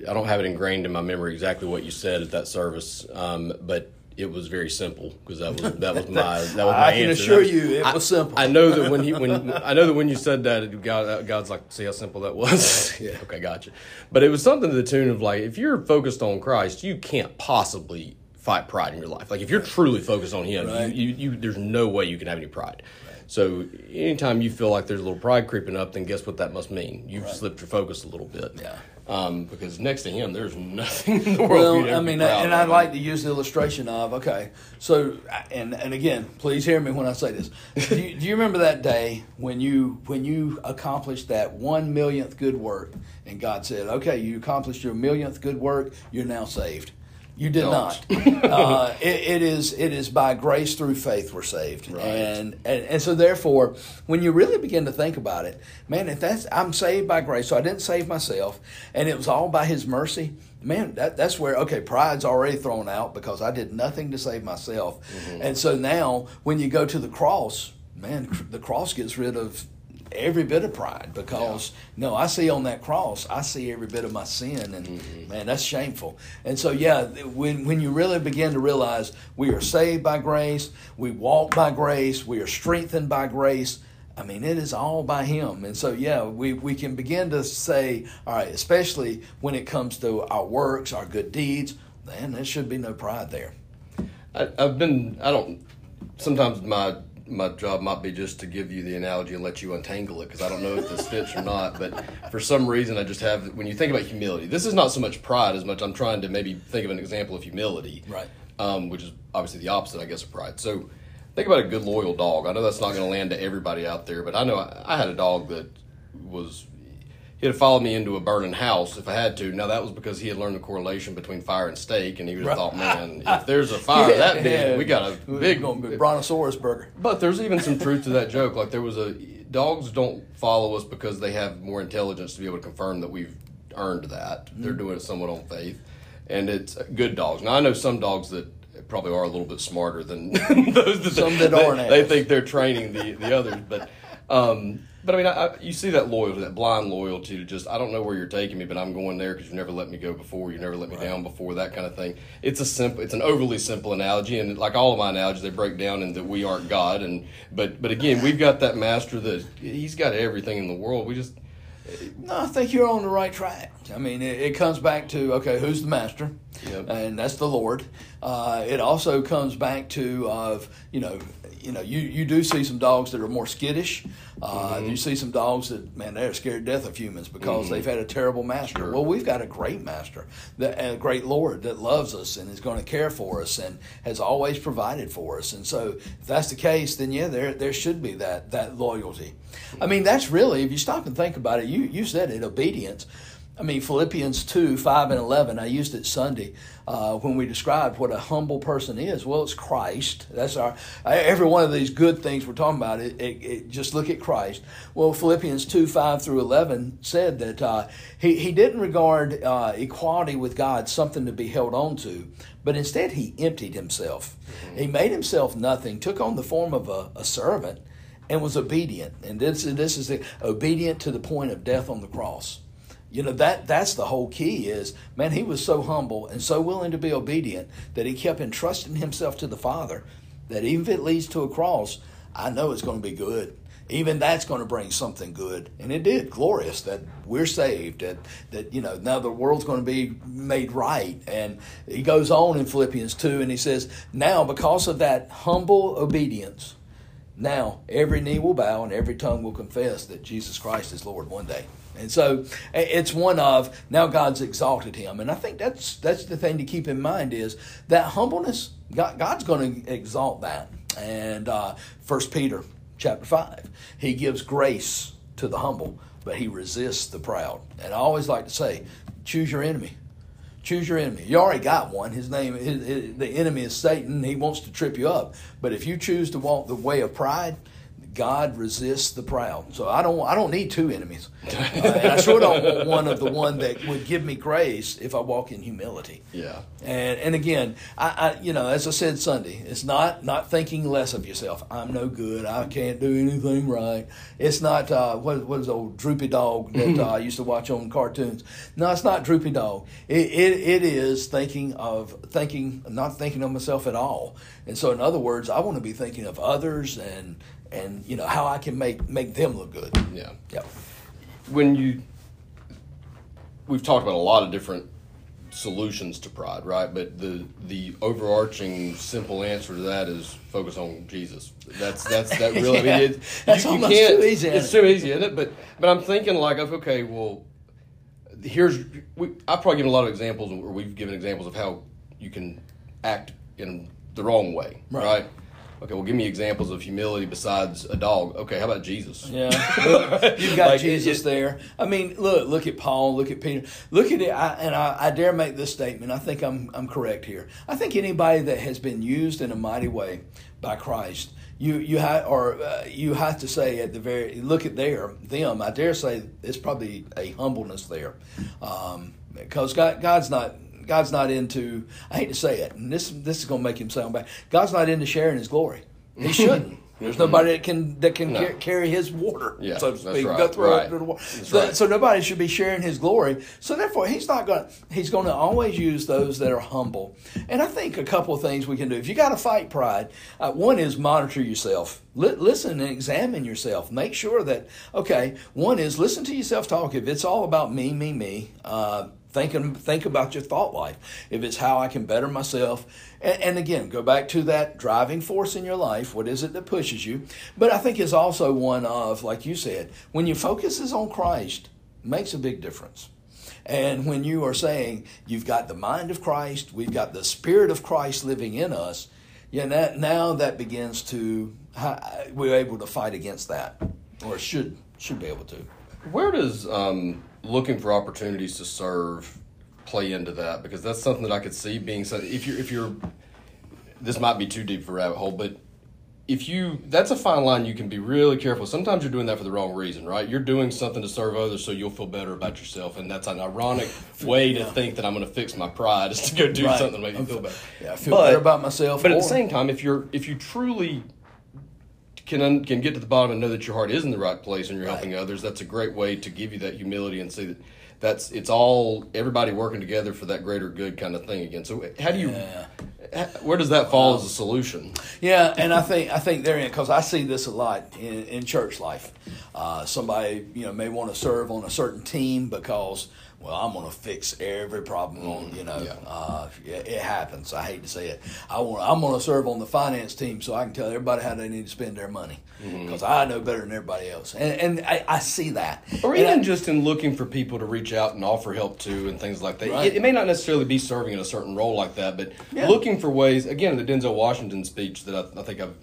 I don't have it ingrained in my memory exactly what you said at that service, um, but it was very simple because that was that was my that was my I can answer. assure was- you it I- was simple. I know that when he when I know that when you said that, God God's like, see how simple that was. Yeah. okay, gotcha. But it was something to the tune of like, if you're focused on Christ, you can't possibly fight pride in your life. Like if you're truly focused on Him, Right. you, you, you there's no way you can have any pride. So anytime you feel like there's a little pride creeping up, then guess what that must mean? You've slipped your focus a little bit. Yeah. Um, because next to him, there's nothing in the world. for you to Well, I mean, and. I like to use the illustration of okay, so and and again, please hear me when I say this. do, you, do you remember that day when you when you accomplished that one millionth good work, and God said, "Okay, you accomplished your millionth good work. You're now saved." You did Don't. not. uh, it, it is it is by grace through faith we're saved, Right. and, and and so therefore, when you really begin to think about it, man, if that's I'm saved by grace, so I didn't save myself, and it was all by His mercy. Man, that, that's where okay, pride's already thrown out because I did nothing to save myself, and so now when you go to the cross, man, the cross gets rid of every bit of pride because no i see on that cross i see every bit of my sin and mm-hmm. man that's shameful and so yeah when when you really begin to realize we are saved by grace we walk by grace we are strengthened by grace I mean, it is all by Him. And so, yeah, we, we can begin to say, all right, especially when it comes to our works, our good deeds, man, there should be no pride there. I, I've been. I don't. Sometimes my my job might be just to give you the analogy and let you untangle it because I don't know if this fits or not. But for some reason, I just have. When you think about humility, this is not so much pride as much I'm trying to maybe think of an example of humility, Right. Um, which is obviously the opposite, I guess, of pride. So think about a good loyal dog. I know that's not going to land to everybody out there, but I know I, I had a dog that was he'd have followed me into a burning house if I had to. Now that was because he had learned the correlation between fire and steak, and he would have thought, "Man, if there's a fire that big, we got a big." going brontosaurus burger. But there's even some truth to that joke. Like there was a dogs don't follow us because they have more intelligence to be able to confirm that we've earned that. They're doing it somewhat on faith, and it's good dogs. Now I know some dogs that probably are a little bit smarter than those that Some that they, aren't They as. think they're training the the others, but. Um, but I mean, I, I, you see that loyalty, that blind loyalty to just, I don't know where you're taking me, but I'm going there because you never let me go before, you never let me down before, that kind of thing. It's a simple, it's an overly simple analogy, and like all of my analogies, they break down in that we aren't God, and but but again, we've got that master that he's got everything in the world. We just, No, I think you're on the right track. I mean, it, it comes back to okay, who's the master? Yep. and that's the Lord. Uh, it also comes back to of you know you know you, you do see some dogs that are more skittish. Uh, Mm-hmm. You see some dogs that man they're scared to death of humans because they've had a terrible master. Sure. Well, we've got a great master, that, a great Lord that loves us and is going to care for us and has always provided for us. And so, if that's the case, then yeah, there there should be that that loyalty. I mean, that's really if you stop and think about it. You you said it, obedience. I mean, Philippians 2, 5, and 11, I used it Sunday uh, when we described what a humble person is. Well, it's Christ. That's our, every one of these good things we're talking about, it, it, it, just look at Christ. Well, Philippians 2, 5 through 11 said that uh, he, he didn't regard uh, equality with God something to be held on to, but instead he emptied himself. He made himself nothing, took on the form of a, a servant, and was obedient. And this, this is the, obedient to the point of death on the cross. You know that that's the whole key is man he was so humble and so willing to be obedient that he kept entrusting himself to the Father that even if it leads to a cross I know it's going to be good. Even that's going to bring something good. And it did glorious that we're saved that that you know now the world's going to be made right. And he goes on in Philippians 2 and he says now because of that humble obedience now every knee will bow and every tongue will confess that Jesus Christ is Lord one day and so it's one of now God's exalted him, and I think that's that's the thing to keep in mind is that humbleness. God, God's going to exalt that. And uh, First Peter chapter five, He gives grace to the humble, but He resists the proud. And I always like to say, choose your enemy. Choose your enemy. You already got one. His name, his, his, the enemy is Satan. He wants to trip you up. But if you choose to walk the way of pride, God resists the proud. So I don't I don't need two enemies. Uh, and I sure don't want one of the one that would give me grace if I walk in humility. Yeah. And and again, I, I you know, as I said Sunday, it's not not thinking less of yourself. I'm no good. I can't do anything right. It's not uh, what what is the old droopy dog that uh, I used to watch on cartoons. No, it's not droopy dog. It, it it is thinking of thinking not thinking of myself at all. And so in other words, I want to be thinking of others and and you know how I can make make them look good. Yeah. Yep. When you, we've talked about a lot of different solutions to pride, right? But the the overarching simple answer to that is focus on Jesus. That's that's that really. I mean, it, That's you, you almost can't. too easy, It's it? too easy, isn't it? But but I'm thinking like, of, okay, well, here's we. I've probably given a lot of examples, or we've given examples of how you can act in the wrong way, Right. right? Okay, well, give me examples of humility besides a dog. Okay, how about Jesus? Yeah, you've got Like, Jesus it- there. I mean, look, look at Paul, look at Peter, look at it. I, and I, I dare make this statement. I think I'm, I'm correct here. I think anybody that has been used in a mighty way by Christ, you, you have, or uh, you have to say at the very look at their them. I dare say it's probably a humbleness there, um, because God, God's not. God's not into. I hate to say it, and this this is going to make him sound bad. God's not into sharing His glory. He shouldn't. There's nobody that can that can No. ca- carry His water, Yeah, so to speak. right, Go through right. it the water. So, right. so nobody should be sharing His glory. So therefore, He's not going. He's going to always use those that are humble. And I think a couple of things we can do. If you got to fight pride, uh, one is monitor yourself. Li- listen and examine yourself. Make sure that okay. One is listen to yourself talk. If it's all about me, me, me. Uh, Think, think about your thought life. If it's how I can better myself, and, and again, go back to that driving force in your life. What is it that pushes you? But I think it's also one of, like you said, when your focus is on Christ, makes a big difference. And when you are saying you've got the mind of Christ, we've got the Spirit of Christ living in us, yeah, that, now that begins to we're able to fight against that, or should should be able to. Where does um, looking for opportunities to serve play into that? Because that's something that I could see being so. If you're, if you're, this might be too deep for a rabbit hole, but if you, that's a fine line. You can be really careful. Sometimes you're doing that for the wrong reason, right? You're doing something to serve others so you'll feel better about yourself, and that's an ironic way to think that I'm going to fix my pride is to go do Right. something to make me feel better. Yeah, I feel But- better about myself. But at the same time, if you're if you truly can un, can get to the bottom and know that your heart is in the right place and you're helping others, that's a great way to give you that humility and see that that's it's all everybody working together for that greater good kind of thing again. So how do you Yeah. where does that fall as a solution? Yeah, and I think I think therein because I see this a lot in, in church life. Uh, somebody you know may want to serve on a certain team because well, I'm going to fix every problem on, you know, Mm-hmm. Yeah. uh, it, happens. I hate to say it. I want, I'm going to serve on the finance team so I can tell everybody how they need to spend their money Mm-hmm. because I know better than everybody else. And, and I, I see that. Or And even I- just in looking for people to reach out and offer help to and things like that. Right. It, it may not necessarily be serving in a certain role like that, but Yeah. looking for ways. Again, the Denzel Washington speech that I, I think I've.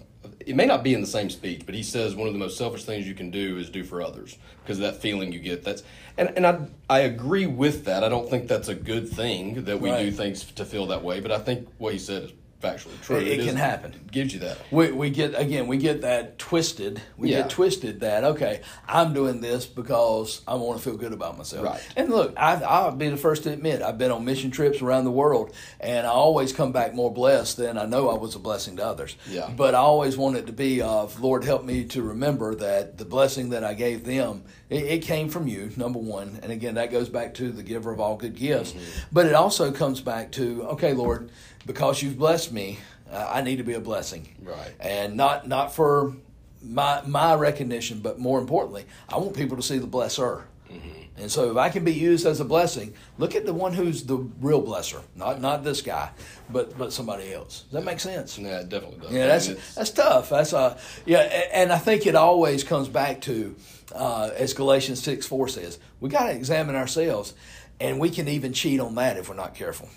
It may not be in the same speech, but he says one of the most selfish things you can do is do for others because of that feeling you get. That's and and I I agree with that. I don't think that's a good thing that we do things to feel that way. But I think what he said is factually true. It- it can happen. Gives you that. we, we get again we get that twisted we Yeah. get twisted that okay i'm doing this because i want to feel good about myself Right. and look I, i'll be the first to admit i've been on mission trips around the world and i always come back more blessed than i know i was a blessing to others Yeah. but i always want it to be of lord help me to remember that the blessing that i gave them it, it came from you number one and again that goes back to the giver of all good gifts Mm-hmm. but it also comes back to okay lord because you've blessed me uh, i need to be a blessing Right. and not not for my my recognition, but more importantly, I want people to see the blesser. Mm-hmm. And so, if I can be used as a blessing, look at the one who's the real blesser, not not this guy, but but somebody else. Does that make sense? Yeah, it definitely does. Yeah, that's It's- that's tough. That's uh, yeah, and I think it always comes back to, uh, as Galatians six four says, we got to examine ourselves, and we can even cheat on that if we're not careful,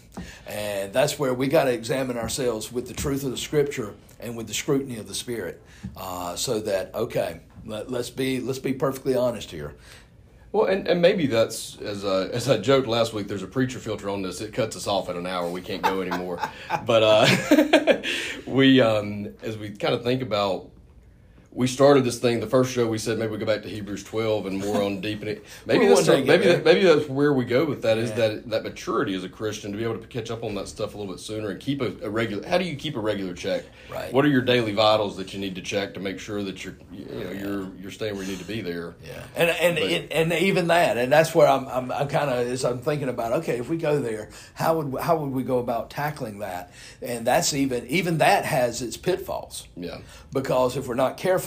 and that's where we got to examine ourselves with the truth of the Scripture and with the scrutiny of the Spirit, uh, so that okay, let, let's be let's be perfectly honest here. Well, and, and maybe that's as I, as I joked last week. There's a preacher filter on this. It cuts us off at an hour. We can't go anymore. but uh, we, um, as we kind of think about, we started this thing. The first show we said maybe we go back to Hebrews 12 and more on deepening. Maybe that's maybe that, maybe that's where we go with that. Is Yeah. that that maturity as a Christian to be able to catch up on that stuff a little bit sooner and keep a, a regular. How do you keep a regular check? Right. What are your daily vitals that you need to check to make sure that you're you know you're you're staying where you need to be there. Yeah, and and But- it, and even that, and that's where I'm I'm, I'm kind of as I'm thinking about. Okay, if we go there, how would how would we go about tackling that? And that's even even that has its pitfalls. Yeah. because if we're not careful,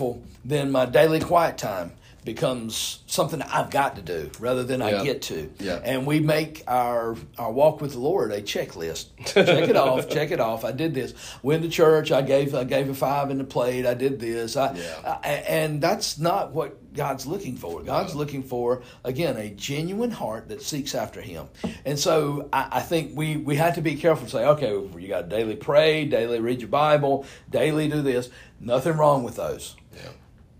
then my daily quiet time becomes something I've got to do rather than Yeah. I get to. Yeah. And we make our our walk with the Lord a checklist. check it off, check it off. I did this. Went to church. I gave I gave a five in the plate. I did this. I, Yeah. I- and that's not what God's looking for. God's looking for again a genuine heart that seeks after Him. And so I, I think we we have to be careful to say, okay, you got to daily pray, daily read your Bible, daily do this. Nothing wrong with those.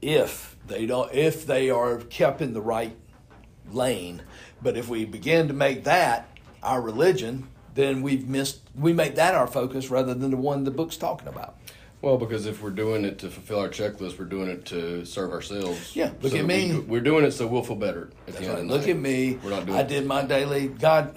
If they don't if they are kept in the right lane but if we begin to make that our religion then we've missed we make that our focus rather than the one the book's talking about Well, because if we're doing it to fulfill our checklist, we're doing it to serve ourselves. Yeah, look So at me. We, are doing it so we'll feel better. At the end of look night. at me We're not doing. i did my daily god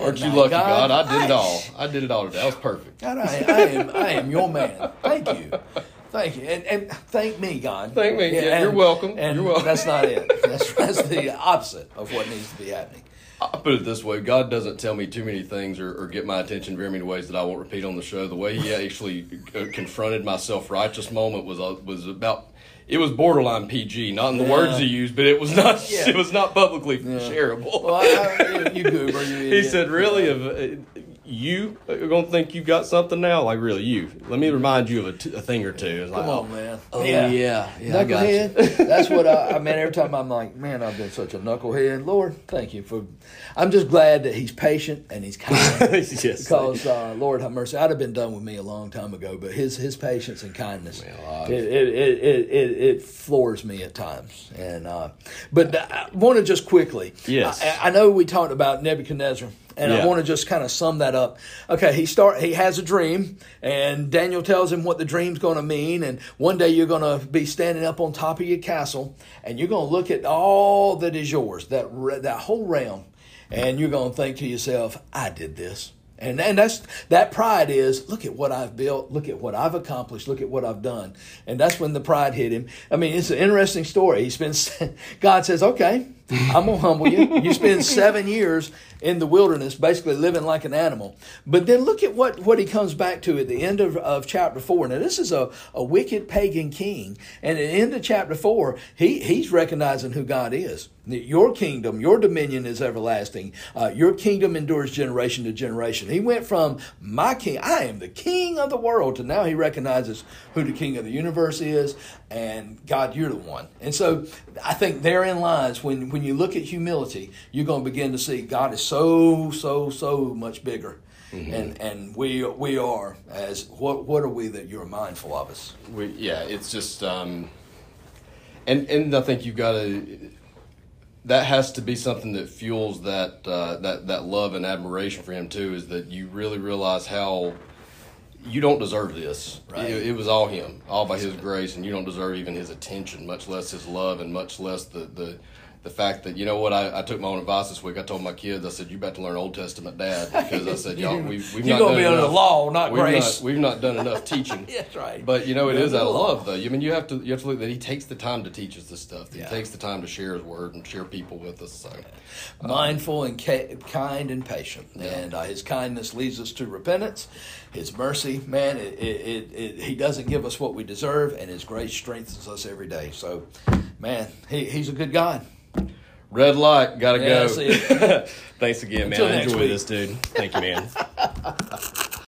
Aren't you lucky, God? I did it all. I did it all today. That was perfect. God, I, I am I am your man. Thank you. Thank you. And, and thank me, God. Thank me. Yeah, you're welcome. And You're welcome. that's not it. That's, that's the opposite of what needs to be happening. I put it this way: God doesn't tell me too many things or, or get my attention very many ways that I won't repeat on the show. The way He actually uh, confronted my self righteous moment was uh, was about. It was borderline PG, not in the Yeah. words he used, but it was not. Yeah. It was not publicly shareable. Well, I, you goober, you he said, "Really, if, uh, you are gonna think you've got something now? Like, really, you? Let me remind you of a, t- a thing or two. It's like, Come on, man. Oh yeah, yeah, I got you. Knucklehead. That's what I, I mean. Every time I'm like, man, I've been such a knucklehead. Lord, thank you for. I'm just glad that He's patient and He's kind. yes, because uh, Lord have mercy, I'd have been done with me a long time ago. But His His patience and kindness, Man, alive. it, it, it, it, it, it floors me at times. And uh, but I want to just quickly. Yes. I, I know we talked about Nebuchadnezzar. And I want to just kind of sum that up. Okay, he start he has a dream, and Daniel tells him what the dream's going to mean. And one day you're going to be standing up on top of your castle, and you're going to look at all that is yours, that re- that whole realm, and you're going to think to yourself, "I did this." And and that's that pride is look at what I've built, look at what I've accomplished, look at what I've done, and that's when the pride hit him. I mean, it's an interesting story. He spends. God says, "Okay, I'm gonna humble you. You spend seven years in the wilderness, basically living like an animal. But then look at what, what he comes back to at the end of, of chapter four. Now this is a, a wicked pagan king, and at the end of chapter four, he, he's recognizing who God is. Your kingdom, your dominion is everlasting. Uh, your kingdom endures generation to generation. He went from my king, I am the king of the world, to now he recognizes who the king of the universe is, and God, you're the one. And so I think therein lies when, when you look at humility, you're going to begin to see God is so, so, so much bigger. Mm-hmm. And and we we are as what what are we that you're mindful of us? We yeah, it's just um, and and I think you've got to that has to be something that fuels that uh, that that love and admiration for him too. Is that you really realize how you don't deserve this. Right. It, it, was all him, all by his grace, and you don't deserve even his attention, much less his love, and much less the the the fact that you know what I, I, took my own advice this week. I told my kids, I said, "You better learn Old Testament, Dad," because I said, "Y'all, we've, we've You're not gonna be under the law, not we've grace. Not, we've not done enough teaching. That's right. But you know, it is out of love, though. I mean, you have to you have to look that He takes the time to teach us this stuff. He yeah. takes the time to share His word and share people with us. So, mindful and ca- kind and patient, yeah. and uh, His kindness leads us to repentance. His mercy, man, it, it, it, He doesn't give us what we deserve, and His grace strengthens us every day. So, man, he, He's a good God. Red light, gotta yeah, go. Thanks again, man. I enjoy this, dude. Thank you, man.